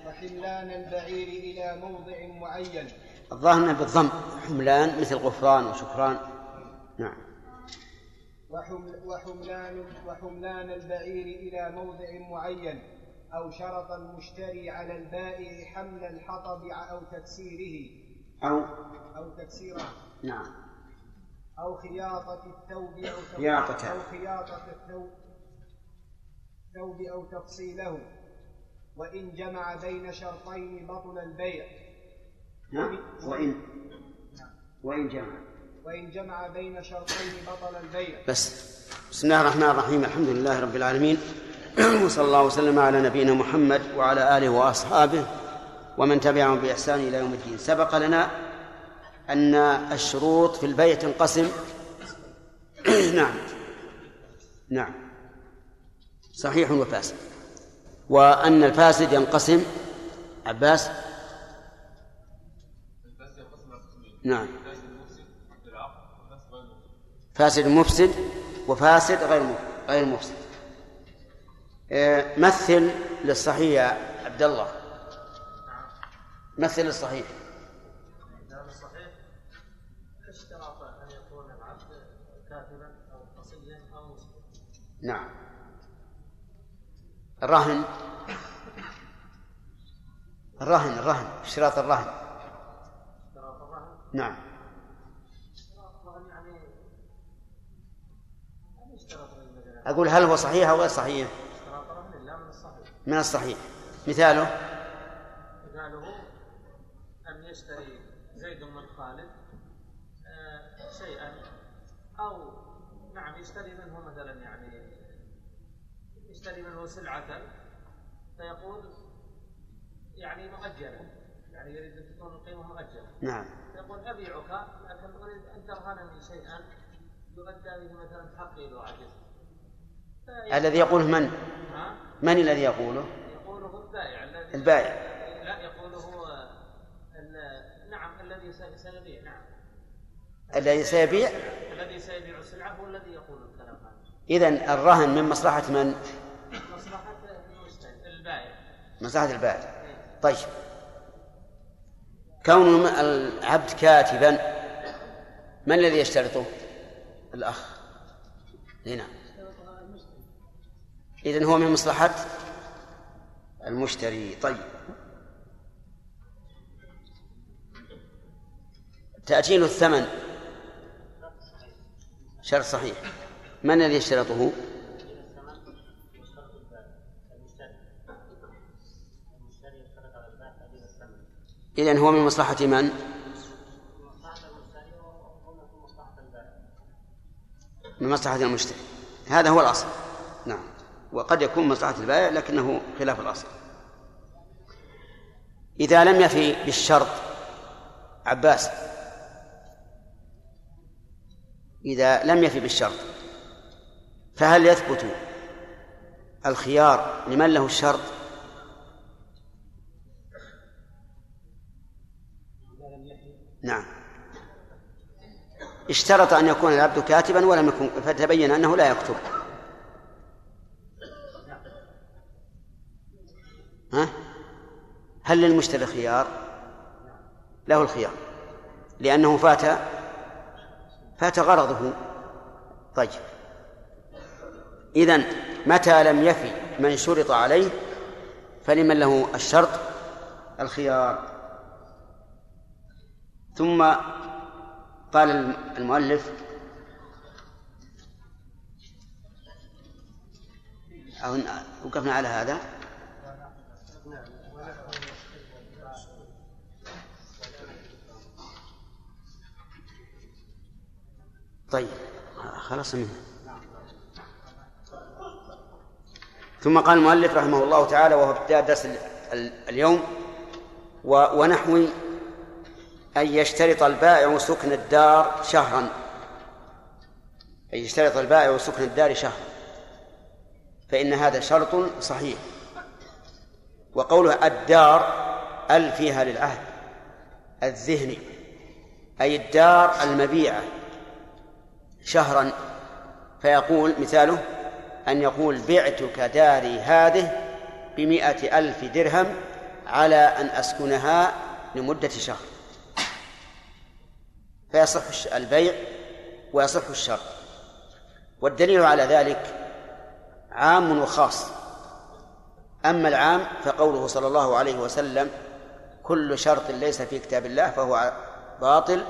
وحملان البعير إلى موضع معين. الظاهر بالضم. حملان مثل غفران وشكران نعم. وحملان وحملان البعير إلى موضع معين أو شرط المشتري على البائع حمل الحطب أو تكسيره. أو أو تكسيره. نعم. أو خياطة الثوب أو خياطة. أو خياطة الثوب ثوب أو تفصيله. وإن جمع بين شرطين بطل البيع. نعم. وإن وإن جمع. وإن جمع بين شرطين بطل البيع. بس. بسم الله الرحمن الرحيم. الحمد لله رب العالمين. وصلى الله وسلم على نبينا محمد وعلى آله وأصحابه ومن تبعهم بإحسان إلى يوم الدين. سبق لنا أن الشروط في البيع تنقسم. نعم. نعم. صحيح وفاسد وأن الفاسد ينقسم. عباس؟ نعم. فاسد مفسد وفاسد غير غير مفسد. آه، مثل للصحيح يا عبد الله مثل للصحيح. نعم. الرهن. الرهن الرهن اشتراط الرهن اشتراط الرهن. نعم اشتراط الرهن يعني يعني اشتراط المدني أقول هل هو صحيح أو غير صحيح؟ من الصحيح. مثاله؟ مثاله أن يشتري زيد من خالد آه، شيئا أو نعم يشتري منه مثلا يعني يشتري منه سلعة فيقول يعني مؤجلا يعني يريد أن تكون القيمة مؤجلة. نعم. يقول أبيعك لكن أريد أن ترهنني شيئا يؤدى به مثلا حقي لو عجزت. الذي يقوله من؟ من الذي يقوله؟ يقوله البائع. الذي البائع. لا يقوله نعم الذي سي- سيبيع؟ نعم الذي سيبيع الذي سيبيع السلعة هو الذي يقول الكلام هذا إذن الرهن من مصلحة من؟ مصلحة البائع مصلحة البائع. طيب. كون العبد كاتبا من الذي يشترطه؟ الأخ. هنا. إذن هو من مصلحة المشتري. طيب. تأجيل الثمن. شرط صحيح. من الذي يشترطه؟ إذن هو من مصلحة من؟ من مصلحة المشتري. هذا هو الأصل. وقد يكون مصلحة البائع لكنه خلاف الأصل. إذا لم يفي بالشرط عباس إذا لم يفي بالشرط فهل يثبت الخيار لمن له الشرط؟ نعم. اشترط أن يكون العبد كاتبا ولم يكن فتبين أنه لا يكتب ها؟ هل للمشتري خيار؟ له الخيار. لأنه فات فات غرضه. طيب. إذن متى لم يفي من شرط عليه فلمن له الشرط؟ الخيار. ثم قال المؤلف أو وقفنا على هذا. طيب. خلص منه ثم قال المؤلف رحمه الله تعالى وهو ابتداء درس ال- ال- اليوم ونحو أن يشترط البائع سكن الدار شهرا. أن يشترط البائع سكن الدار شهرا. فإن هذا شرط صحيح. وقوله الدار أل فيها للعهد الذهني أي الدار المبيعة. شهرا فيقول مثاله أن يقول بعتك داري هذه بمئة ألف درهم على أن أسكنها لمدة شهر. فيصح البيع ويصح الشرط والدليل على ذلك عام وخاص. أما العام فقوله صلى الله عليه وسلم كل شرط ليس في كتاب الله فهو باطل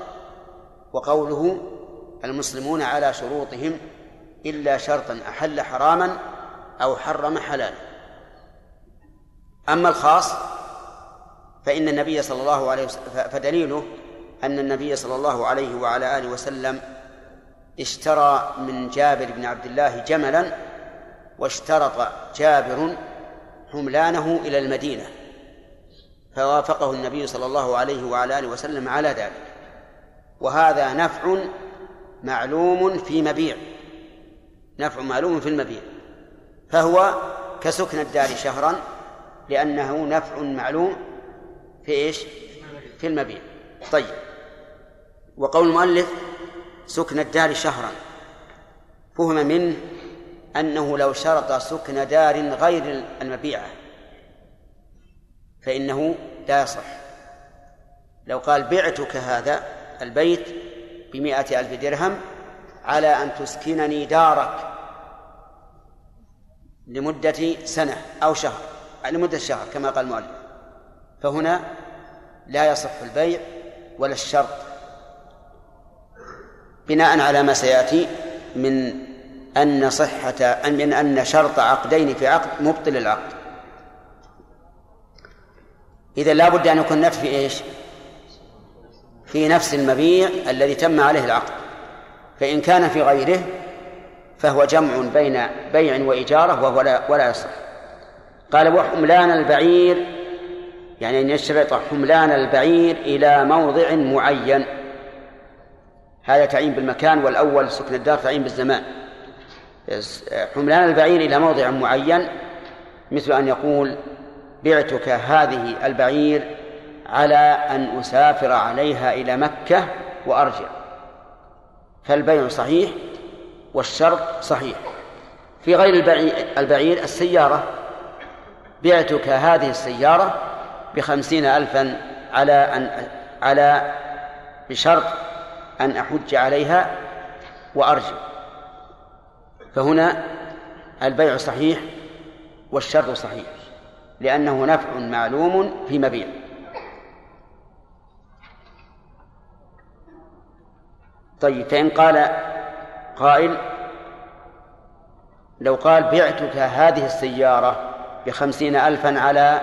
وقوله المسلمون على شروطهم إلا شرطا أحل حراما أو حرم حلالا. أما الخاص فإن النبي صلى الله عليه وسلم فدليله أن النبي صلى الله عليه وعلى آله وسلم اشترى من جابر بن عبد الله جملا واشترط جابر حملانه إلى المدينة فوافقه النبي صلى الله عليه وعلى آله وسلم على ذلك. وهذا نفع معلوم في مبيع. نفع معلوم في المبيع. فهو كسكن الدار شهرا لأنه نفع معلوم في إيش؟ في المبيع. طيب. وقول المؤلف سكن الدار شهرا. فهم منه أنه لو شرط سكن دار غير المبيعة فإنه لا يصح. لو قال بعتك هذا البيت بمائة ألف درهم على أن تسكنني دارك لمدة سنة أو شهر لمدة شهر كما قال المؤلف. فهنا لا يصح البيع ولا الشرط. بناء على ما سيأتي من أن صحة من أن شرط عقدين في عقد مبطل العقد. إذا لا بد أن يكون نفس في إيش؟ في نفس المبيع الذي تم عليه العقد. فإن كان في غيره فهو جمع بين بيع وإجارة وهو لا ولا يصح. قال وحملان البعير يعني أن يشترط حملان البعير إلى موضع معين. هذا تعيين بالمكان والأول سكن الدار تعيين بالزمان. حملان البعير إلى موضع معين مثل أن يقول بعتك هذه البعير على أن أسافر عليها إلى مكة وأرجع. فالبيع صحيح والشرط صحيح. في غير البعير السيارة. بعتك هذه السيارة بخمسين ألفا على أن على بشرط أن أحج عليها وأرجع. فهنا البيع صحيح والشرط صحيح لأنه نفع معلوم في مبيع. طيب فإن قال قائل لو قال بعتك هذه السيارة بخمسين ألفا على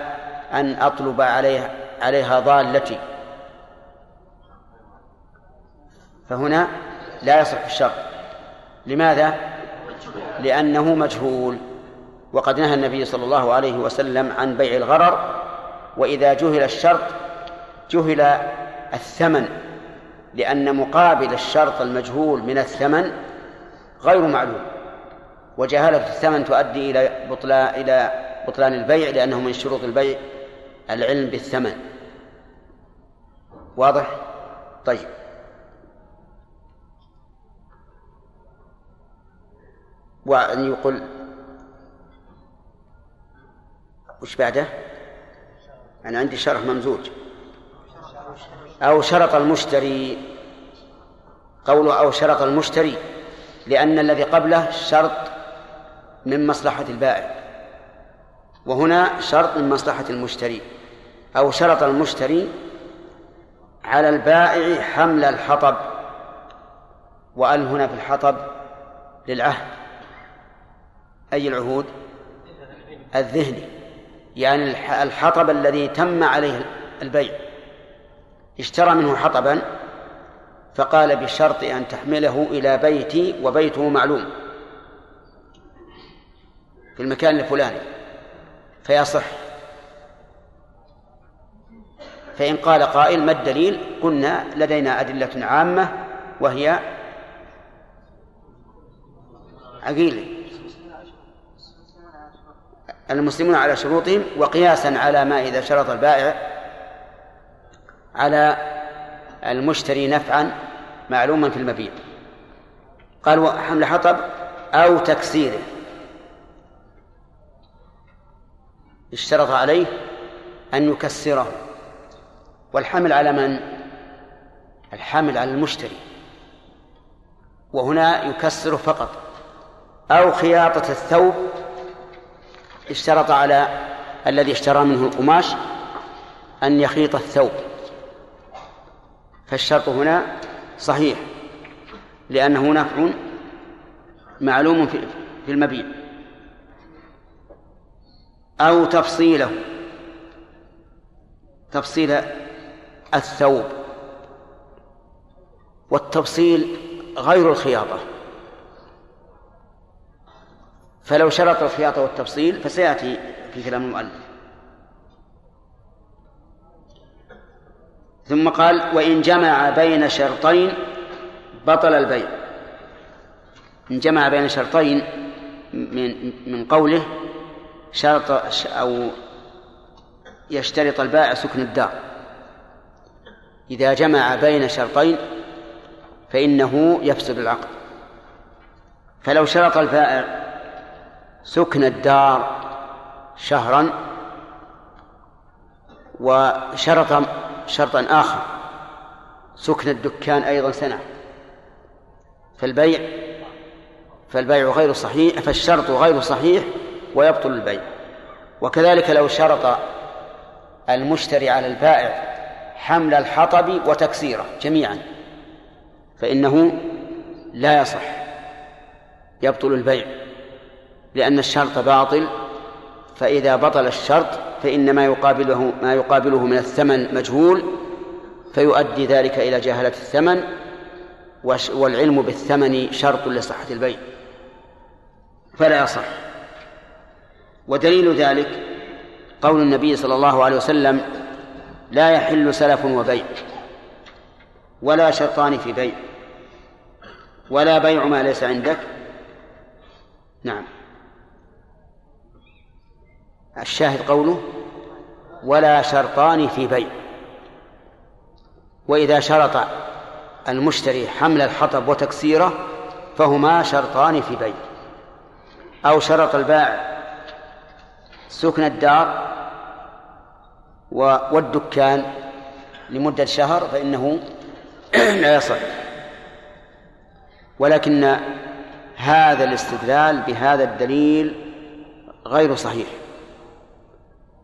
أن أطلب عليها عليها ضالتي. فهنا لا يصح الشرط لماذا؟ لأنه مجهول. وقد نهى النبي صلى الله عليه وسلم عن بيع الغرر وإذا جهل الشرط جهل الثمن. لأن مقابل الشرط المجهول من الثمن غير معلوم وجهالة الثمن تؤدي إلى بطلان إلى بطلان البيع لأنه من شروط البيع العلم بالثمن واضح؟ طيب وأن يقول وش بعده؟ أنا عندي شرح ممزوج أو شرط المشتري. قوله أو شرط المشتري لأن الذي قبله شرط من مصلحة البائع. وهنا شرط من مصلحة المشتري. أو شرط المشتري على البائع حمل الحطب. وأل هنا في الحطب للعهد. أي العهود؟ الذهني. يعني الحطب الذي تم عليه البيع. اشترى منه حطبا فقال بشرط أن تحمله إلى بيتي وبيته معلوم في المكان الفلاني فيصح. فإن قال قائل ما الدليل؟ قلنا لدينا أدلة عامة وهي عقيلة. المسلمون على شروطهم وقياسا على ما إذا شرط البائع على المشتري نفعا معلوما في المبيع. قال حمل حطب أو تكسيره اشترط عليه أن يكسره. والحمل على من؟ الحمل على المشتري. وهنا يكسره فقط. أو خياطة الثوب اشترط على الذي اشترى منه القماش أن يخيط الثوب. فالشرط هنا صحيح لأنه نفع معلوم في المبيع أو تفصيله تفصيل الثوب والتفصيل غير الخياطة. فلو شرط الخياطة والتفصيل فسيأتي في كلام المؤلف. ثم قال وإن جمع بين شرطين بطل البيع. إن جمع بين شرطين من من قوله شرط أو يشترط البائع سكن الدار. إذا جمع بين شرطين فإنه يفسد العقد. فلو شرط البائع سكن الدار شهرا وشرط شرطا آخر. سكن الدكان أيضا سنة. فالبيع فالبيع غير صحيح فالشرط غير صحيح ويبطل البيع. وكذلك لو شرط المشتري على البائع حمل الحطب وتكسيره جميعا فإنه لا يصح يبطل البيع. لأن الشرط باطل فإذا بطل الشرط فإن ما يقابله ما يقابله من الثمن مجهول فيؤدي ذلك إلى جهلة الثمن والعلم بالثمن شرط لصحة البيع. فلا يصح. ودليل ذلك قول النبي صلى الله عليه وسلم لا يحل سلف وبيع ولا شرطان في بيع ولا بيع ما ليس عندك. نعم. الشاهد قوله ولا شرطان في بيع. وإذا شرط المشتري حمل الحطب وتكسيره فهما شرطان في بيع. أو شرط البائع سكن الدار والدكان لمدة شهر فإنه لا يصح. ولكن هذا الاستدلال بهذا الدليل غير صحيح.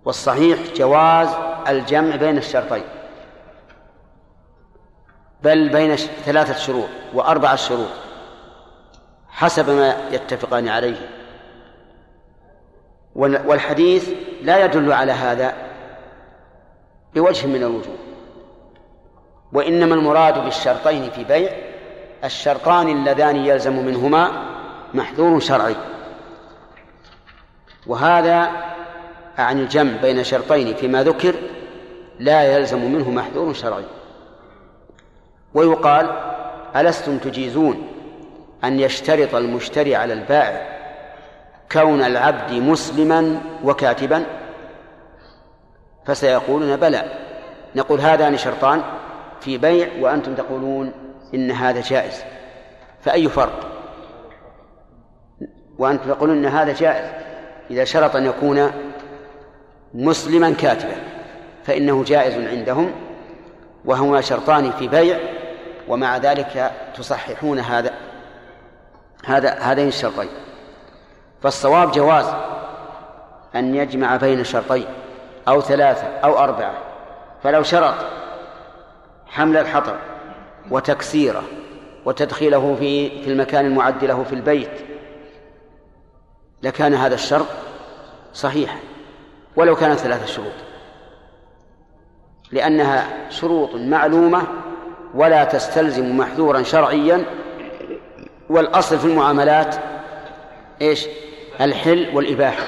والصحيح جواز الجمع بين الشرطين. بل بين ثلاثة شروط وأربعة شروط حسب ما يتفقان عليه. والحديث لا يدل على هذا بوجه من الوجوه. وإنما المراد بالشرطين في بيع الشرطان اللذان يلزم منهما محذور شرعي. وهذا عن الجمع بين شرطين فيما ذكر لا يلزم منه محذور شرعي. ويقال ألستم تجيزون أن يشترط المشتري على البائع كون العبد مسلما وكاتبا؟ فسيقولون بلى. نقول هذان شرطان في بيع وأنتم تقولون إن هذا جائز. فأي فرق؟ وأنتم تقولون إن هذا جائز. إذا شرط أن يكون مسلما كاتبا فإنه جائز عندهم وهما شرطان في بيع ومع ذلك تصححون هذا هذا هذين الشرطين. فالصواب جواز أن يجمع بين شرطين أو ثلاثة أو أربعة فلو شرط حمل الحطب وتكسيره وتدخيله في في المكان المعد له في البيت لكان هذا الشرط صحيحا. ولو كانت ثلاثة شروط لأنها شروط معلومة ولا تستلزم محذورا شرعيا والأصل في المعاملات إيش؟ الحل والإباحة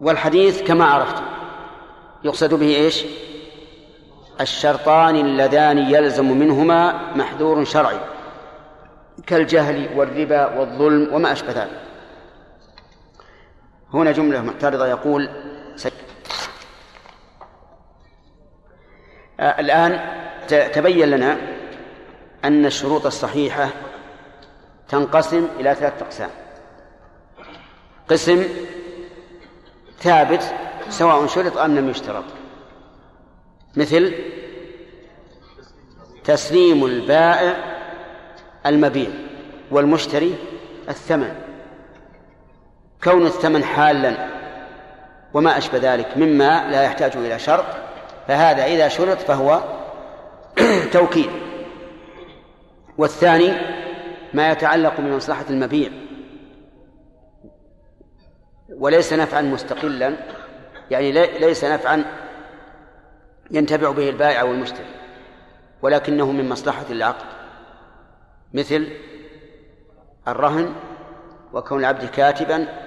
والحديث كما عرفت يقصد به إيش؟ الشرطان اللذان يلزم منهما محذور شرعي كالجهل والربا والظلم وما أشبه ذلك هنا جملة معترضة يقول آه الآن تبين لنا أن الشروط الصحيحة تنقسم إلى ثلاثة أقسام. قسم ثابت سواء شرط أم لم يشترط. مثل تسليم البائع المبيع والمشتري الثمن. كون الثمن حالا وما أشبه ذلك مما لا يحتاج إلى شرط فهذا إذا شرط فهو توكيد. والثاني ما يتعلق بمصلحة المبيع. وليس نفعا مستقلا يعني ليس نفعا ينتفع به البائع والمشتري ولكنه من مصلحة العقد مثل الرهن وكون العبد كاتبا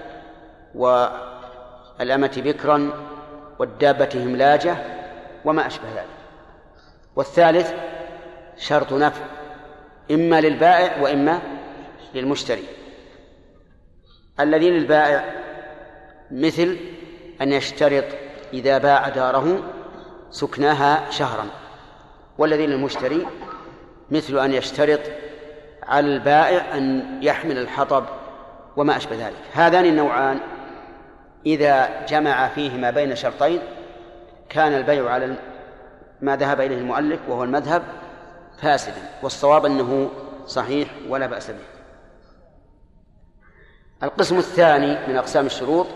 والأمة بكرا والدابة هملاجة وما أشبه ذلك. والثالث شرط نفع إما للبائع وإما للمشتري. الذي للبائع مثل أن يشترط إذا باع داره سكناها شهرا والذي للمشتري مثل أن يشترط على البائع أن يحمل الحطب وما أشبه ذلك. هذان النوعان إذا جمع فيهما بين شرطين كان البيع على ما ذهب إليه المؤلف وهو المذهب فاسدا والصواب أنه صحيح ولا بأس به. القسم الثاني من أقسام الشروط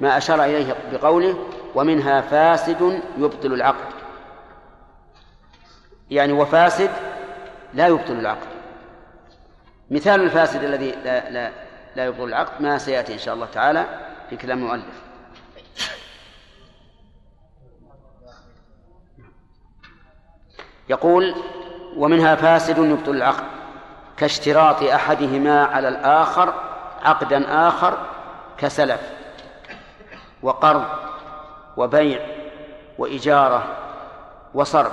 ما أشار إليه بقوله ومنها فاسد يبطل العقد يعني وفاسد لا يبطل العقد. مثال الفاسد الذي لا, لا, لا يبطل العقد ما سيأتي إن شاء الله تعالى في كلام المؤلف. يقول ومنها فاسد يبطل العقد كاشتراط أحدهما على الآخر عقدا آخر كسلف وقرض وبيع وإجارة وصرف.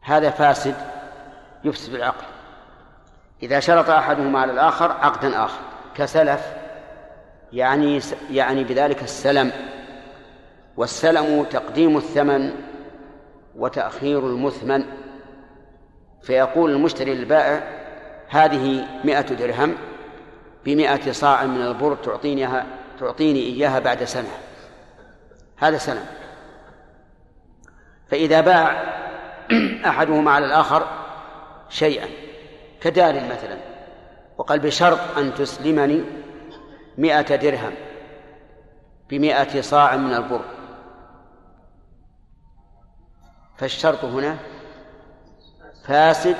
هذا فاسد يفسد العقد. إذا شرط أحدهما على الآخر عقدا آخر. كسلف يعني يعني بذلك السلم. والسلم تقديم الثمن وتأخير المثمن. فيقول المشتري للبائع هذه مئة درهم بمئة صاع من البر تعطينيها تعطيني إياها بعد سنة. هذا سلم. فإذا باع أحدهما على الآخر شيئا. كدار مثلا وقال بشرط أن تسلمني مئة درهم بمئة صاع من البر. فالشرط هنا فاسد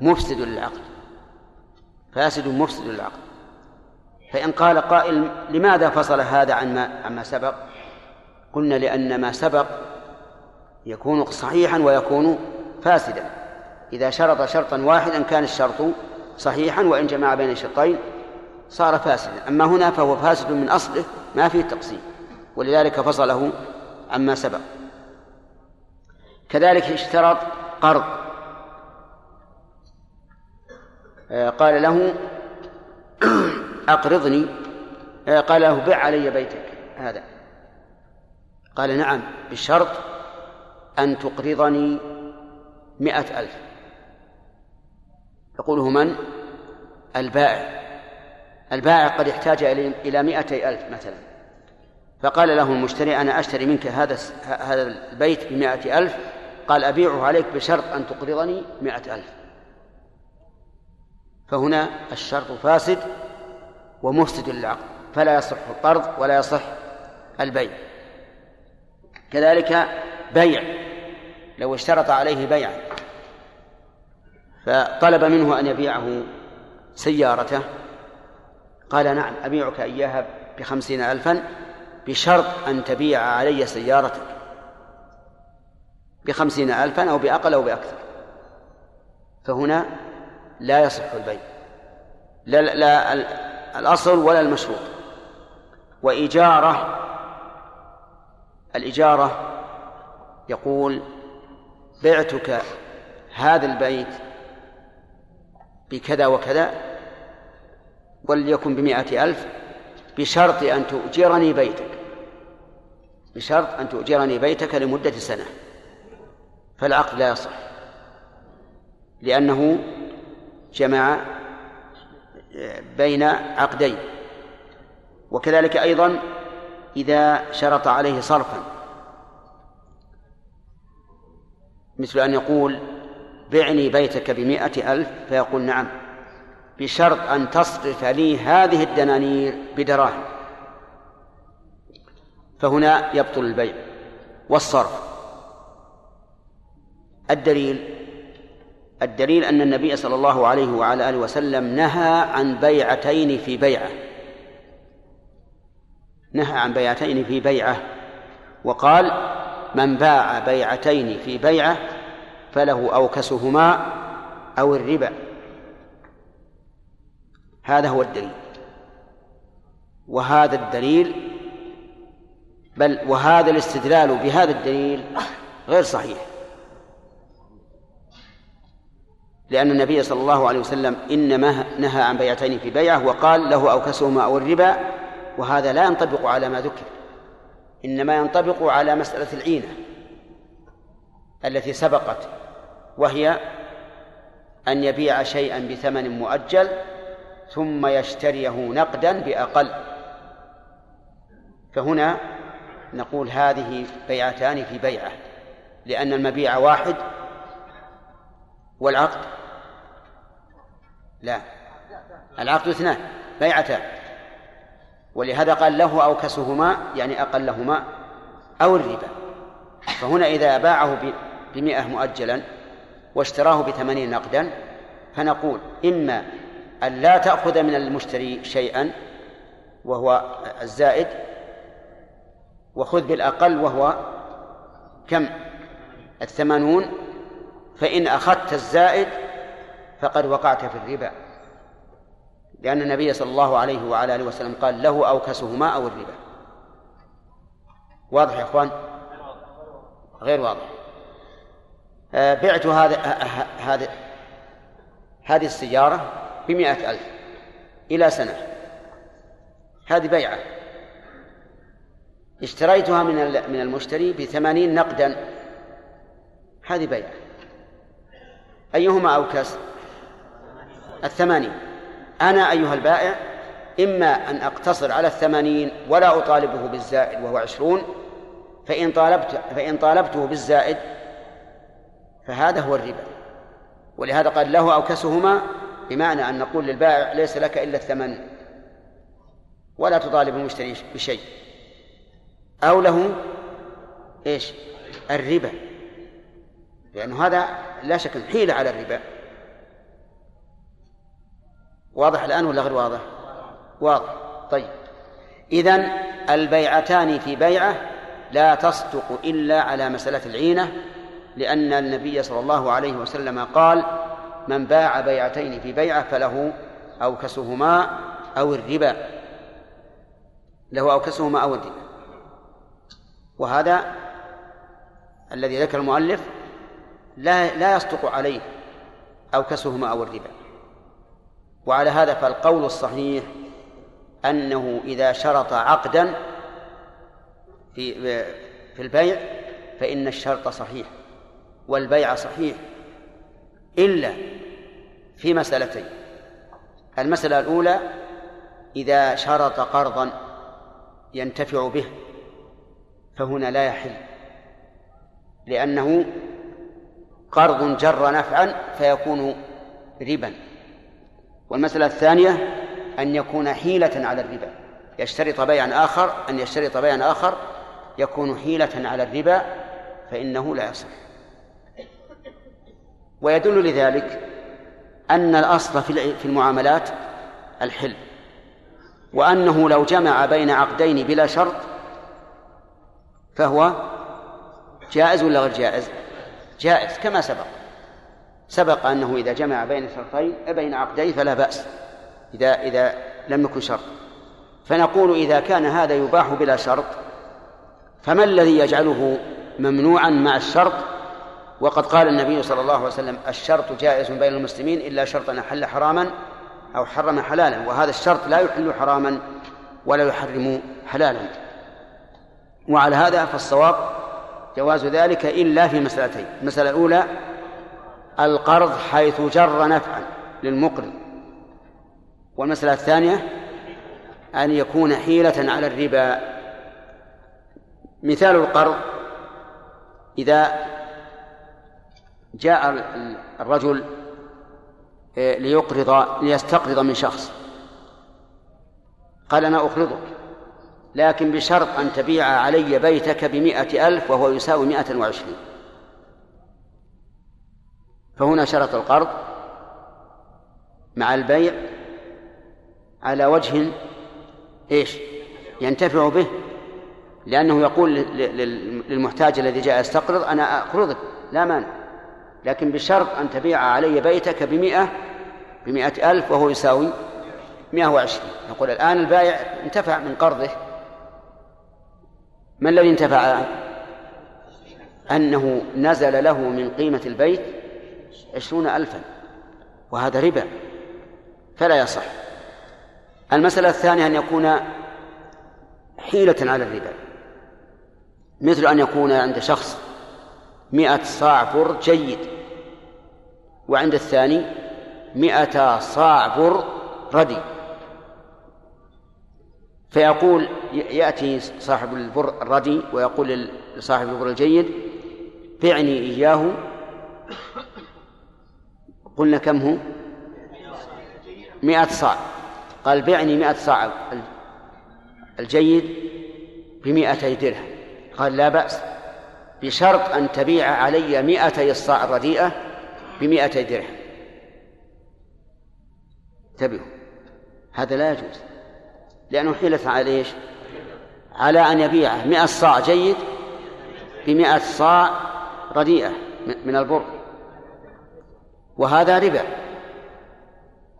مفسد للعقد. فاسد مفسد للعقد. فإن قال قائل لماذا فصل هذا عن ما عما سبق؟ قلنا لأن ما سبق يكون صحيحا ويكون فاسدا. إذا شرط شرطا واحدا كان الشرط صحيحا وإن جمع بين الشرطين صار فاسدا. أما هنا فهو فاسد من أصله ما فيه تقسيم ولذلك فصله عما سبق. كذلك اشترط قرض. آه، قال له أقرضني. آه، قال له بع علي بيتك. هذا. قال نعم بشرط أن تقرضني مئة ألف. يقوله من؟ البائع. البائع قد احتاج إلى مئتي ألف مثلا. فقال له المشتري أنا أشتري منك هذا هذا البيت بمئة ألف. قال أبيعه عليك بشرط أن تقرضني مئة ألف. فهنا الشرط فاسد ومفسد للعقد فلا يصح القرض ولا يصح البيع. كذلك بيع لو اشترط عليه بيعا فطلب منه أن يبيعه سيارته. قال نعم أبيعك إياها بخمسين ألفا بشرط أن تبيع علي سيارتك. بخمسين ألفا أو بأقل أو بأكثر. فهنا لا يصح البيع. لا, لا الأصل ولا المشروط. وإجارة الإجارة يقول بعتك هذا البيت بكذا وكذا وليكن بمائة ألف بشرط أن تؤجرني بيتك. بشرط أن تؤجرني بيتك لمدة سنة. فالعقد لا يصح. لأنه جمع بين عقدين. وكذلك أيضا إذا شرط عليه صرفا. مثل أن يقول بعني بيتك بمائة ألف فيقول نعم بشرط أن تصرف لي هذه الدنانير بدراهم. فهنا يبطل البيع والصرف. الدليل الدليل أن النبي صلى الله عليه وعلى آله وسلم نهى عن بيعتين في بيعة. نهى عن بيعتين في بيعة وقال من باع بيعتين في بيعة فله أوكسهما أو الربا. هذا هو الدليل. وهذا الدليل بل وهذا الاستدلال بهذا الدليل غير صحيح. لأن النبي صلى الله عليه وسلم إنما نهى عن بيعتين في بيعة وقال له أوكسهما أو الربا وهذا لا ينطبق على ما ذكر. إنما ينطبق على مسألة العينة التي سبقت وهي أن يبيع شيئا بثمن مؤجل ثم يشتريه نقدا بأقل. فهنا نقول هذه بيعتان في بيعة لأن المبيع واحد والعقد لا العقد اثنان بيعتان. ولهذا قال له أوكسهما يعني أقلهما أو الربا. فهنا إذا باعه بمئة مؤجلا واشتراه بثمانين نقدا فنقول إما أن لا تأخذ من المشتري شيئا وهو الزائد وخذ بالأقل وهو كم؟ الثمانون فإن أخذت الزائد فقد وقعت في الربا. لأن النبي صلى الله عليه وعلى آله وسلم قال له أوكسهما أو الربا. واضح يا إخوان؟ غير واضح. بعت هذا هذا هذه السيارة بمئة ألف إلى سنة. هذه بيعة. اشتريتها من من المشتري بثمانين نقدا. هذه بيعة. أيهما أوكس؟ الثمانين. أنا أيها البائع إما أن أقتصر على الثمانين ولا أطالبه بالزائد وهو عشرون فإن طالبت فإن طالبته بالزائد فهذا هو الربا. ولهذا قال له أوكسهما بمعنى أن نقول للبائع ليس لك إلا الثمن. ولا تطالب المشتري بشيء. أو له إيش؟ الربا. لأنه هذا لا شك حيلة على الربا. واضح الآن ولا غير واضح؟ واضح. طيب. إذن البيعتان في بيعة لا تصدق إلا على مسألة العينة لأن النبي صلى الله عليه وسلم قال من باع بيعتين في بيعة فله أوكسهما أو الربا. له أوكسهما أو الربا. وهذا الذي ذكر المؤلف لا لا يصدق عليه أوكسهما أو الربا. وعلى هذا فالقول الصحيح أنه إذا شرط عقدا في في البيع فإن الشرط صحيح. والبيع صحيح إلا في مسألتين. المسألة الأولى إذا شرط قرضا ينتفع به فهنا لا يحل لأنه قرض جر نفعا فيكون ربا. والمسألة الثانية أن يكون حيلة على الربا يشترط بيعا آخر أن يشترط بيعا آخر يكون حيلة على الربا فإنه لا يصح. ويدل لذلك أن الأصل في المعاملات الحل وأنه لو جمع بين عقدين بلا شرط فهو جائز ولا غير جائز؟ جائز كما سبق سبق أنه إذا جمع بين شرطين بين عقدين فلا بأس إذا إذا لم يكن شرط فنقول إذا كان هذا يباح بلا شرط فما الذي يجعله ممنوعا مع الشرط وقد قال النبي صلى الله عليه وسلم الشرط جائز بين المسلمين إلا شرطا أحل حراما أو حرم حلالا. وهذا الشرط لا يحل حراما ولا يحرم حلالا. وعلى هذا فالصواب جواز ذلك إلا في مسألتين. المسألة الأولى القرض حيث جر نفعا للمقرض. والمسألة الثانية أن يكون حيلة على الربا. مثال القرض إذا جاء الرجل آه، ليقرض ليستقرض من شخص. قال أنا أقرضك لكن بشرط أن تبيع علي بيتك بمئة ألف وهو يساوي مئة وعشرين. فهنا شرط القرض مع البيع على وجه إيش؟ ينتفع به لأنه يقول للمحتاج الذي جاء يستقرض أنا أقرضك لا مانع. لكن بشرط أن تبيع علي بيتك بمئة بمئة ألف وهو يساوي مئة وعشرين. نقول الآن البائع انتفع من قرضه. ما الذي انتفع؟ أنه نزل له من قيمة البيت عشرون ألفا وهذا ربا. فلا يصح. المسألة الثانية أن يكون حيلة على الربا. مثل أن يكون عند شخص مئة صاع بر جيد. وعند الثاني مئة صاع بر ردي. فيقول يأتي صاحب البر الردي ويقول لصاحب البر الجيد بعني إياه. قلنا كم هو؟ مئة صاع. قال بعني مئة صاع الجيد بمئتي درهم. قال لا بأس. بشرط أن تبيع علي مئتي الصاع الرديئة بمئتي درهم. انتبهوا. هذا لا يجوز. لأنه حيلة على إيش؟ على أن يبيع مئة صاع جيد بمئة صاع رديئة من البر. وهذا ربا.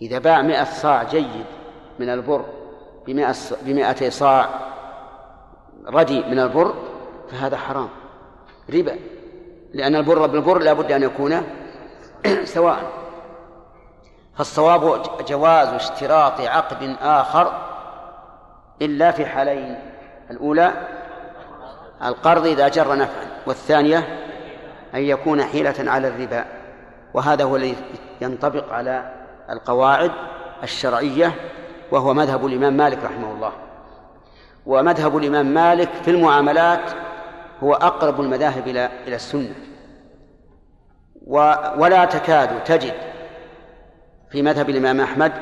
إذا باع مئة صاع جيد من البر بمئة بمئتي صاع ردي من البر فهذا حرام. ربا. لأن البر بالبر لا بد أن يكون سواء. فالصواب جواز اشتراط عقد آخر إلا في حالين. الأولى القرض إذا جر نفعا والثانية أن يكون حيلة على الربا. وهذا هو الذي ينطبق على القواعد الشرعية وهو مذهب الإمام مالك رحمه الله. ومذهب الإمام مالك في المعاملات هو أقرب المذاهب إلى إلى السنة. ولا تكاد تجد في مذهب الإمام أحمد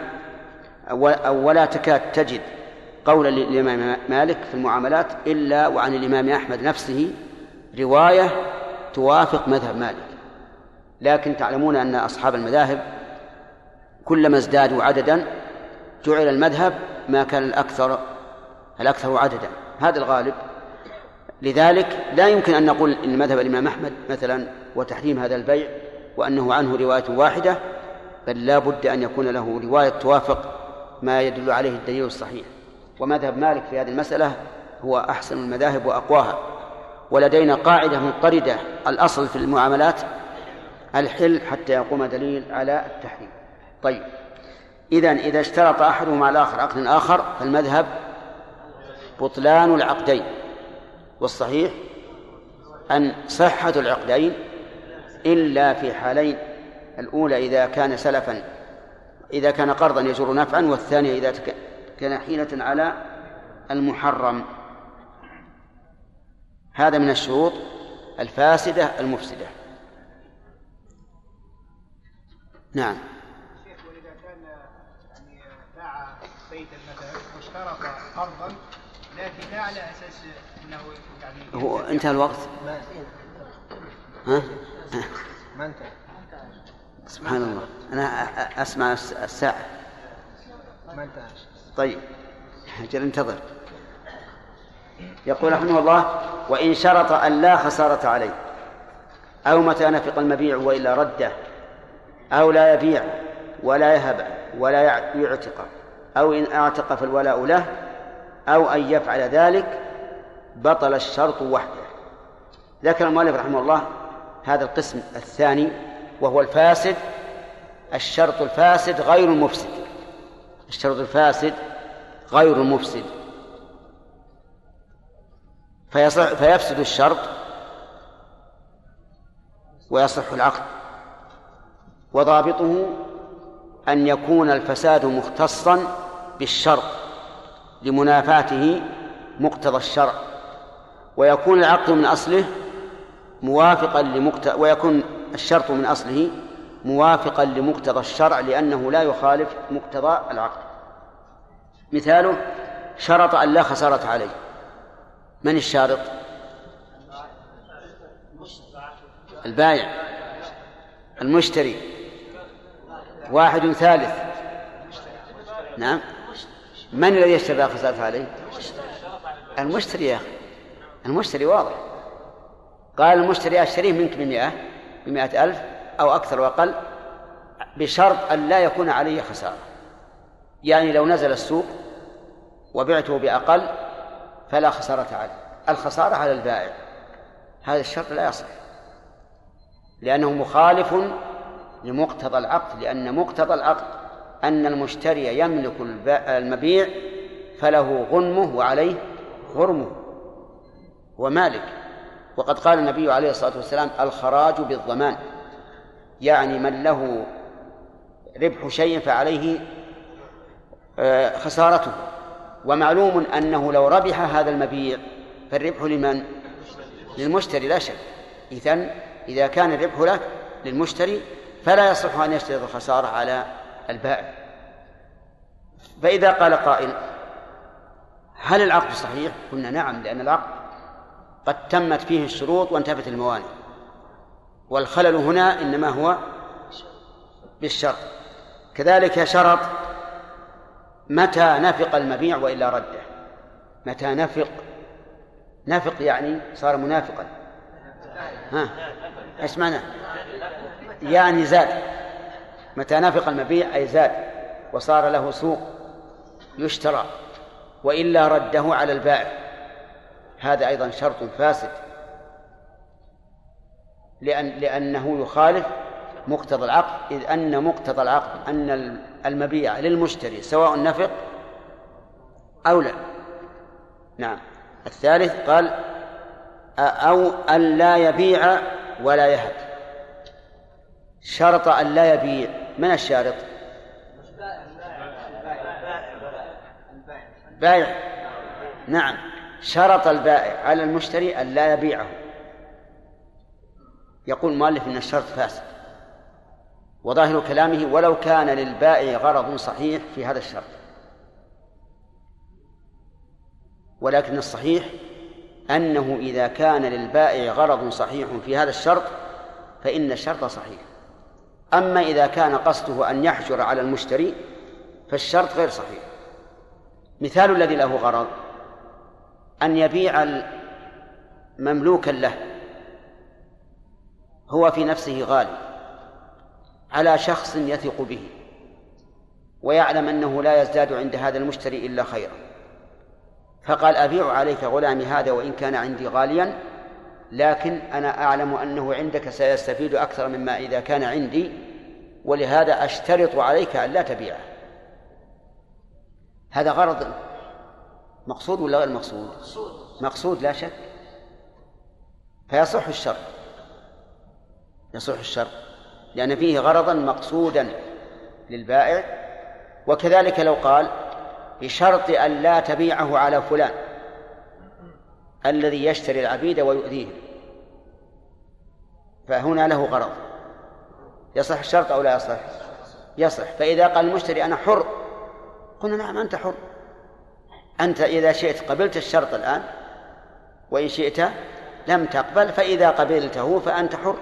أو ولا تكاد تجد قولا للإمام مالك في المعاملات إلا وعن الإمام أحمد نفسه رواية توافق مذهب مالك. لكن تعلمون أن أصحاب المذاهب كلما ازدادوا عددا جعل المذهب ما كان الأكثر الأكثر عددا. هذا الغالب. لذلك لا يمكن أن نقول إن مذهب الإمام أحمد مثلا وتحريم هذا البيع وأنه عنه رواية واحدة بل لا بد أن يكون له رواية توافق ما يدل عليه الدليل الصحيح. ومذهب مالك في هذه المسألة هو أحسن المذاهب وأقواها. ولدينا قاعدة مضطردة الأصل في المعاملات الحل حتى يقوم دليل على التحريم. طيب إذا إذا اشترط أحدهما الآخر عقد آخر فالمذهب بطلان العقدين. والصحيح أن صحة العقدين إلا في حالين. الأولى إذا كان سلفا إذا كان قرضا يجر نفعا والثانية إذا كان حيلة على المحرم. هذا من الشروط الفاسدة المفسدة. نعم. شيخ وإذا كان يعني باع بيتا مثلا واشترط قرضا لكن لا على أساس أنه يعني هو انتهى الوقت. ها؟ ما سبحان الله. أنا أسمع الساعة. ما انتهى طيب. أجل انتظر. يقول رحمه الله وإن شرط أن لا خسارة عليه أو متى نفق المبيع وإلا رده أو لا يبيع ولا يهب ولا يعتق أو إن أعتق فالولاء له أو أن يفعل ذلك بطل الشرط وحده. ذكر المؤلف رحمه الله هذا القسم الثاني وهو الفاسد الشرط الفاسد غير المفسد. الشرط الفاسد غير المفسد. فيصح فيفسد الشرط ويصح العقد. وضابطه أن يكون الفساد مختصا بالشرط لمنافاته مقتضى الشرع. ويكون العقد من أصله موافقا لمقتضى ويكون الشرط من أصله موافقا لمقتضى الشرع لأنه لا يخالف مقتضى العقد. مثاله شرط أن لا خسارة عليه. من الشارط؟ البائع المشتري. واحد ثالث. نعم. من الذي يشتري لا خسارة عليه؟ المشتري يا أخي. المشتري واضح. قال المشتري أشتريه منك بمئة بمئة ألف أو أكثر وأقل بشرط أن لا يكون علي خسارة. يعني لو نزل السوق وبعته بأقل فلا خسارة عليه. الخسارة على البائع. هذا الشرط لا يصح. لأنه مخالف لمقتضى العقد لأن مقتضى العقد أن المشتري يملك المبيع فله غنمه وعليه غرمه ومالك. وقد قال النبي عليه الصلاة والسلام الخراج بالضمان يعني من له ربح شيء فعليه آه، خسارته ومعلوم أنه لو ربح هذا المبيع فالربح لمن؟ للمشتري لا شك إذن إذا كان الربح له للمشتري فلا يصح أن يشترط الخسارة على البائع فإذا قال قائل هل العقد صحيح؟ قلنا نعم لأن العقد قد تمت فيه الشروط وانتفت الموانع. والخلل هنا إنما هو بالشرط. كذلك شرط متى نفق المبيع وإلا رده. متى نفق. نفق يعني صار منافقا. ها؟ إيش معنى؟ يعني زاد. متى نفق المبيع أي زاد. وصار له سوق يشترى. وإلا رده على البائع. هذا أيضا شرط فاسد. لأن لأنه يخالف مقتضى العقد. إذ أن مقتضى العقد أن المبيع للمشتري سواء نفق أو لا. نعم. الثالث قال أو أن لا يبيع ولا يهب. شرط أن لا يبيع. من الشارط؟ بائع نعم. شرط البائع على المشتري أن لا يبيعه. يقول المؤلف إن الشرط فاسد. وظاهر كلامه ولو كان للبائع غرض صحيح في هذا الشرط. ولكن الصحيح أنه إذا كان للبائع غرض صحيح في هذا الشرط فإن الشرط صحيح. أما إذا كان قصده أن يحجر على المشتري فالشرط غير صحيح. مثال الذي له غرض أن يبيع مملوكا له هو في نفسه غالي على شخص يثق به ويعلم أنه لا يزداد عند هذا المشتري إلا خيرا. فقال أبيع عليك غلامي هذا وإن كان عندي غاليا لكن أنا أعلم أنه عندك سيستفيد أكثر مما إذا كان عندي ولهذا أشترط عليك أن لا تبيعه. هذا غرض مقصود ولا غير مقصود؟ مقصود. لا شك. فيصح الشر. يصح الشر. لأن فيه غرضا مقصودا للبائع. وكذلك لو قال بشرط أن لا تبيعه على فلان الذي يشتري العبيد ويؤذيهم فهنا له غرض. يصح الشرط أو لا يصح؟ يصح. فإذا قال المشتري أنا حر قلنا نعم أنت حر. أنت إذا شئت قبلت الشرط الآن وإن شئت لم تقبل فإذا قبلته فأنت حر.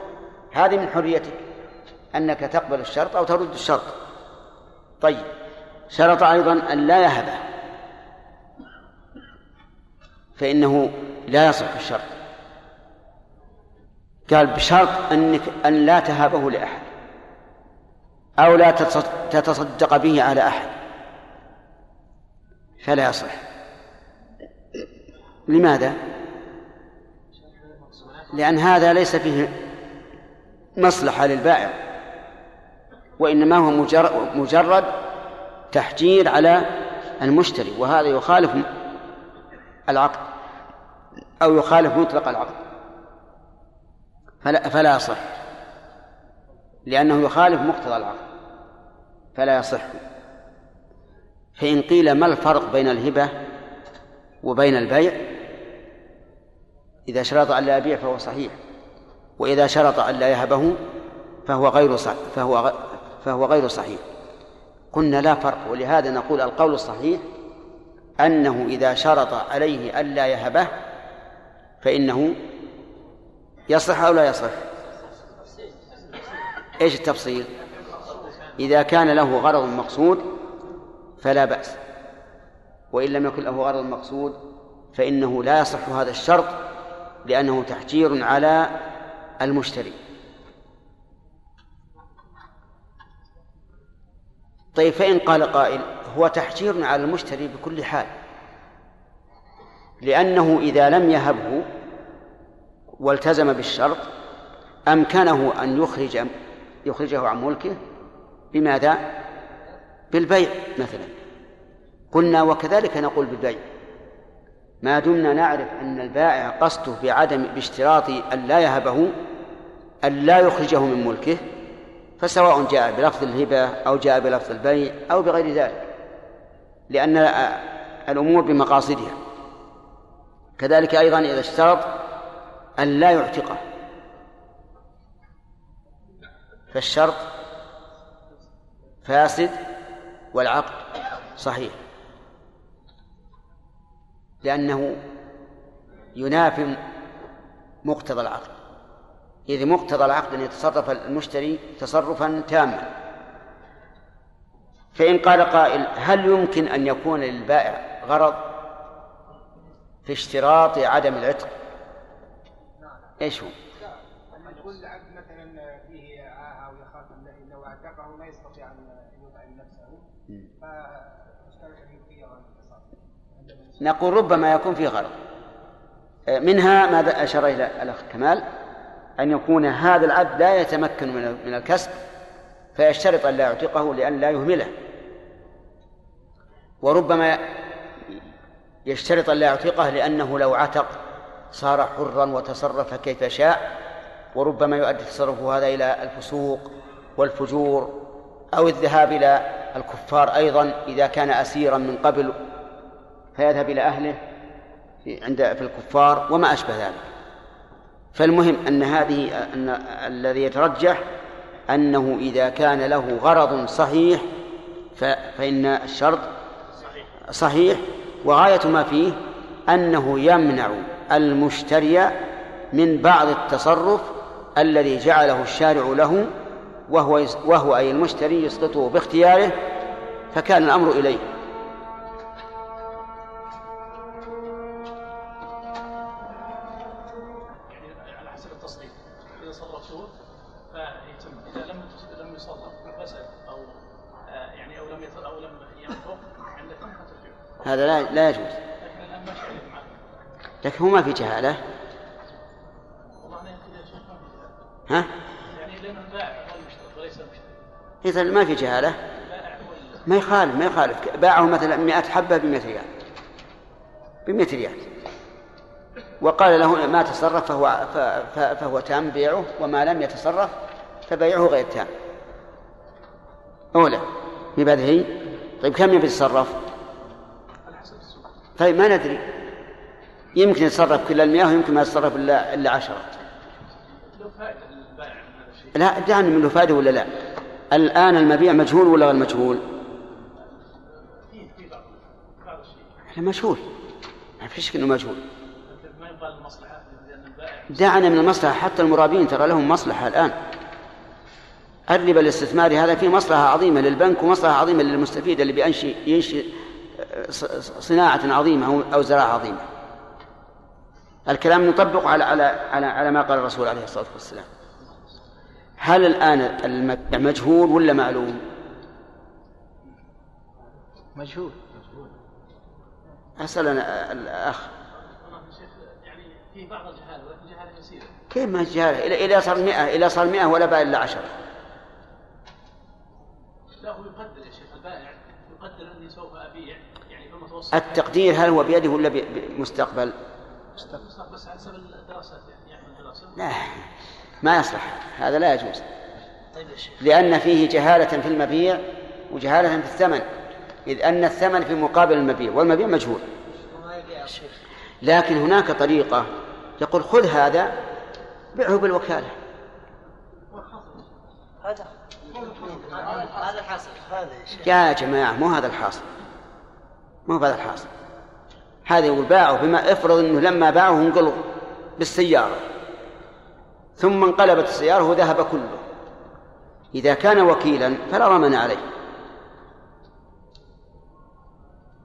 هذه من حريتك أنك تقبل الشرط أو ترد الشرط. طيب شرط أيضا أن لا يهبة فإنه لا يصح الشرط. قال بشرط أنك أن لا تهابه لأحد أو لا تتصدق به على أحد فلا يصح. لماذا؟ لأن هذا ليس فيه مصلحة للبائع وإنما هو مجرد تحجير على المشتري وهذا يخالف العقد أو يخالف مطلق العقد. فلا, فلا يصح لأنه يخالف مقتضى العقد فلا يصح. فإن قيل ما الفرق بين الهبة وبين البيع؟ إذا شرط أن لا يبيع فهو صحيح وإذا شرط أن لا يهبه فهو غير صح فهو فهو غير صحيح. قلنا لا فرق ولهذا نقول القول الصحيح أنه إذا شرط عليه ألا يهبه فإنه يصح أو لا يصح؟ إيش التفصيل؟ إذا كان له غرض مقصود فلا بأس وإن لم يكن له غرض مقصود فإنه لا يصح هذا الشرط لأنه تحجير على المشتري. طيب فإن قال قائل هو تحجير على المشتري بكل حال لأنه إذا لم يهبه والتزم بالشرط أمكنه أن يخرج يخرجه عن ملكه بماذا؟ بالبيع مثلا. قلنا وكذلك نقول بالبيع. ما دمنا نعرف أن البائع قصده بعدم باشتراط أن لا يهبه أن لا يخرجه من ملكه فسواء جاء بلفظ الهبة أو جاء بلفظ البيع أو بغير ذلك لأن الأمور بمقاصدها. كذلك أيضا إذا اشترط أن لا يعتقه. فالشرط فاسد والعقد صحيح. لأنه ينافي مقتضى العقد. إذ مقتضى العقد أن يتصرف المشتري تصرفا تاما. فإن قال قائل هل يمكن أن يكون للبائع غرض في اشتراط عدم العتق؟ إيش هو؟ يكون العبد مثلا فيه عاهه أو يخاف ان لو اعتقه ما يستطيع أن يطعم نفسه. فاشترط ان نقول ربما يكون فيه غرض منها ما أشار إلى الأخ كمال؟ أن يكون هذا العبد لا يتمكن من الكسب فيشترط أن لا يعتقه لأن لا يهمله. وربما يشترط أن لا يعتقه لأنه لو عتق صار حرا وتصرف كيف شاء. وربما يؤدي تصرفه هذا إلى الفسوق والفجور أو الذهاب إلى الكفار أيضا إذا كان أسيرا من قبل فيذهب إلى أهله في عند في الكفار وما أشبه ذلك. فالمهم أن هذه أن الذي يترجح أنه إذا كان له غرض صحيح فإن الشرط صحيح وغاية ما فيه أنه يمنع المشتري من بعض التصرف الذي جعله الشارع له وهو وهو أي المشتري يسقطه باختياره فكان الأمر إليه. هذا لا لا يجوز. لكن هو ما في جهالة. في. ها؟ يعني إذا ما في جهالة. ما يخالف ما يخالف. باعه مثلا 100 حبة ب 100 ريال. ب 100 ريال. وقال له ما تصرف فهو فهو تام بيعه وما لم يتصرف فبيعه غير تام. أولى. بهذه هي؟ طيب كم يبي يتصرف؟ طيب ما ندري. يمكن يتصرف كل المياه ويمكن ما يتصرف إلا إلا عشرة. لا دعني من له فائدة ولا لا؟ الآن المبيع مجهول ولا غير مجهول؟ مجهول. ما فيش إنه مجهول. دعنا من المصلحة حتى المرابين ترى لهم مصلحة الآن. الربا الاستثماري هذا فيه مصلحة عظيمة للبنك ومصلحة عظيمة للمستفيد اللي ص- ص- صناعة عظيمة أو- زراعة عظيمة. الكلام نطبق على على على على ما قال الرسول عليه الصلاة والسلام. هل الآن المبيع مجهول ولا معلوم؟ مجهول. أسأل أنا الأخ. والله يا شيخ يعني فيه بعض الجهاله ولكن جهاله يسيره كيف ما جهالة إلى إلى صار 100 إلى صار 100 ولا باقي إلا 10 لا هو يقدر يا شيخ البائع يقدر أني سوف أبيع. بمتوسط التقدير هل هو بيده ولا بمستقبل؟ بس على حسب الدراسات يعني لا ما يصلح. هذا لا يجوز. لأن فيه جهالة في المبيع وجهالة في الثمن. إذ أن الثمن في مقابل المبيع والمبيع مجهول. لكن هناك طريقة يقول خذ هذا بيعه بالوكالة. هذا. هذا الحاصل. يا جماعة مو هذا الحاصل. مو هذا الحاصل. هذا يقول باعه بما افرض إنه لما باعه انقلب بالسيارة. ثم انقلبت السيارة وذهب كله. إذا كان وكيلا فلا ضمان عليه.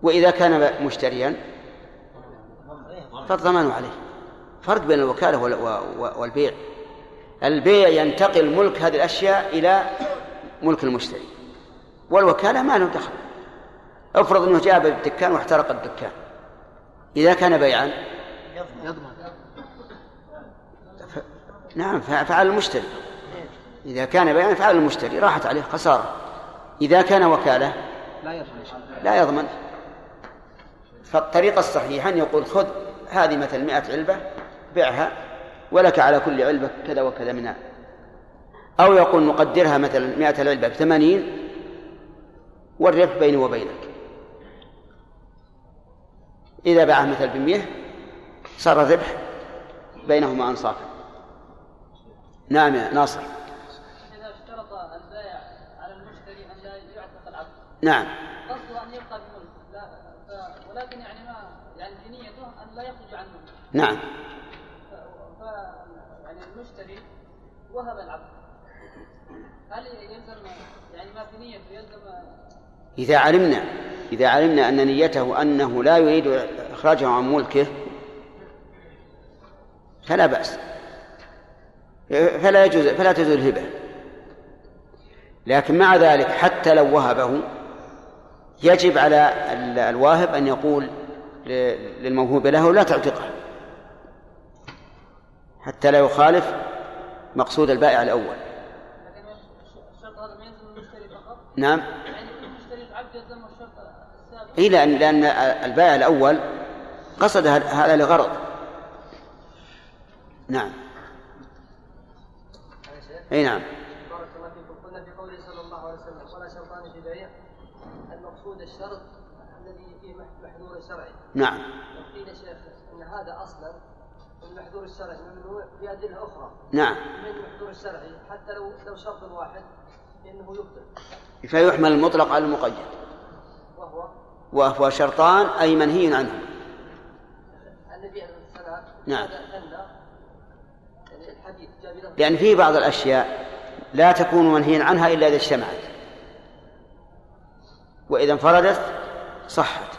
وإذا كان مشتريا فالضمان عليه. فرق بين الوكالة والبيع. البيع ينتقل ملك هذه الأشياء إلى ملك المشتري. والوكالة ما له دخل. افرض أنه جاء بالدكان واحترق الدكان. إذا كان بيعا. يضمن ف... نعم فعل المشتري. إذا كان بيعا فعل المشتري راحت عليه خسارة. إذا كان وكالة لا يضمن. لا يضمن فالطريقة الصحيحة أن يقول خذ هذه مثل مئة علبة بيعها ولك على كل علبة كذا وكذا منها أو يقول نقدرها مثلا مئة العلبة بثمانين والربح بيني وبينك. إذا باعه مثل بمئة صار الربح بينهما أنصافا. نعم يا ناصر. إذا اشترط البائع على المشتري أن لا يعتق العبد نعم. قصده أن يبقى بملك. ولكن يعني ما يعني نيته أن لا يخرج عنه. نعم. ف... يعني المشتري وهب العبد هل يلزم يعني ما في نيته يلزم إذا علمنا إذا علمنا أن نيته أنه لا يريد إخراجه عن ملكه فلا بأس. فلا يجوز فلا تجوز الهبة لكن مع ذلك حتى لو وهبه يجب على الواهب أن يقول للموهوب له لا تعتقه. حتى لا يخالف مقصود البائع الأول. نعم. اي لأن لأن البائع الأول قصد هذا لغرض. نعم. إي نعم. بارك الله فيكم. قلنا في قوله صلى الله عليه وسلم ولا شرطان في بيع. المقصود الشرط الذي فيه محذور شرعي. نعم. وقيل شيخ إن هذا أصلا المحذور الشرعي ممنوع بادله أخرى. نعم. من المحذور الشرعي؟ حتى لو لو شرط واحد فانه يبطل. فيحمل المطلق على المقيد. وهو وهو شرطان أي منهي عنه. النبي عليه الصلاة نعم. يعني لأن في بعض الأشياء لا تكون منهيا عنها إلا إذا اجتمعت. وإذا انفردت صحت.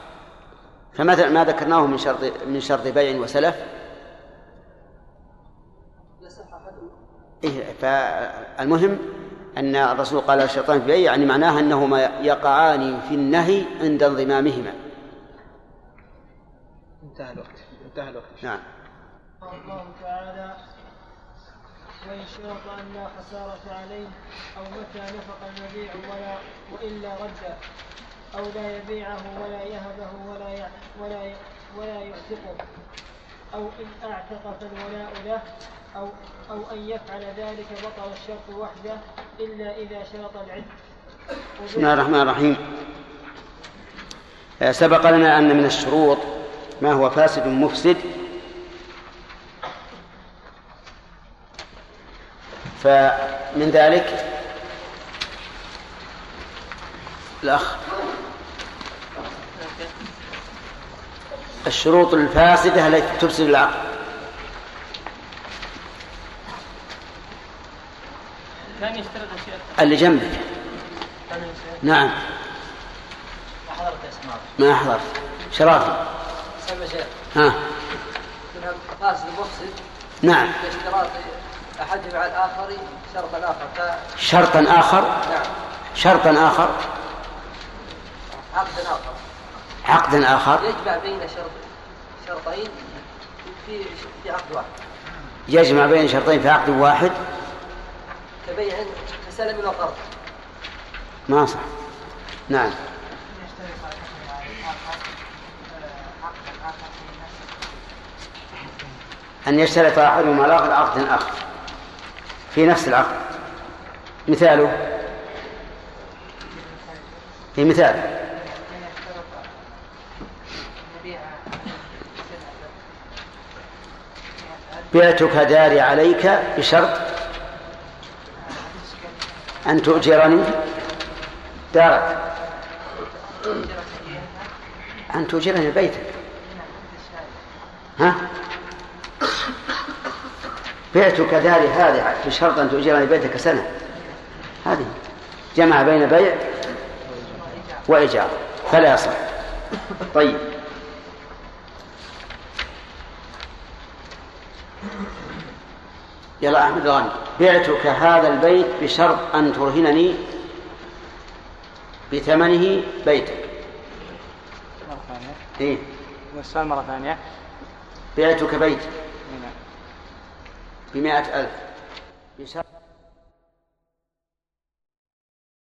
فمثلا ما ذكرناه من شرط من شرط بيع وسلف. إيه فالمهم أن الرسول قال الشيطان في بيع يعني معناه أنهما يقعان في النهي عند انضمامهما. انتهى الوقت. انتهى الوقت. نعم. الله تعالى وإن شرط أن لا خسارة عليه أو متى نفق المبيع ولا وإلا رد أو لا يبيعه ولا يهبه ولا ولا ولا يعتقه أو إن أعتق فالولاء له أو أو أن يفعل ذلك بطل الشرط وحده إلا إذا شرط العتق بسم الله الرحمن الرحيم. آه، سبق لنا أن من الشروط ما هو فاسد مفسد. فمن ذلك الأخ الشروط الفاسدة التي تفسد العقد كان يشترط اللي جنبك. نعم. ما حضرت اسماء ما حضرت. شرافي ها. فاسد مفسد نعم. باشتراط احدهم على الآخر شرطا آخر. شرطا آخر؟ نعم. شرطا آخر؟ عقدا آخر. عقدا آخر. يجمع بين شرط شرطين في في عقد واحد. يجمع بين شرطين في عقد واحد. كبيع كسلم وقرض ما صح. نعم. أن يشترط أحدهما الآخر عقدا آخر. في نفس العقد. مثاله. في مثال بعتك داري عليك بشرط أن تؤجرني دارك. أن تؤجرني بيتك. ها؟ بعتك داري هذه بشرط أن تؤجرني بيتك سنة. هذه جمع بين بيع وإيجار. فلا يصح. طيب. يلا أحمد الغني بعتك هذا البيت بشرط أن ترهنني بثمنه بيتك. مرة ثانية إيه. السؤال مرة ثانية. بعتك بيت نعم. بمائة ألف. بشرط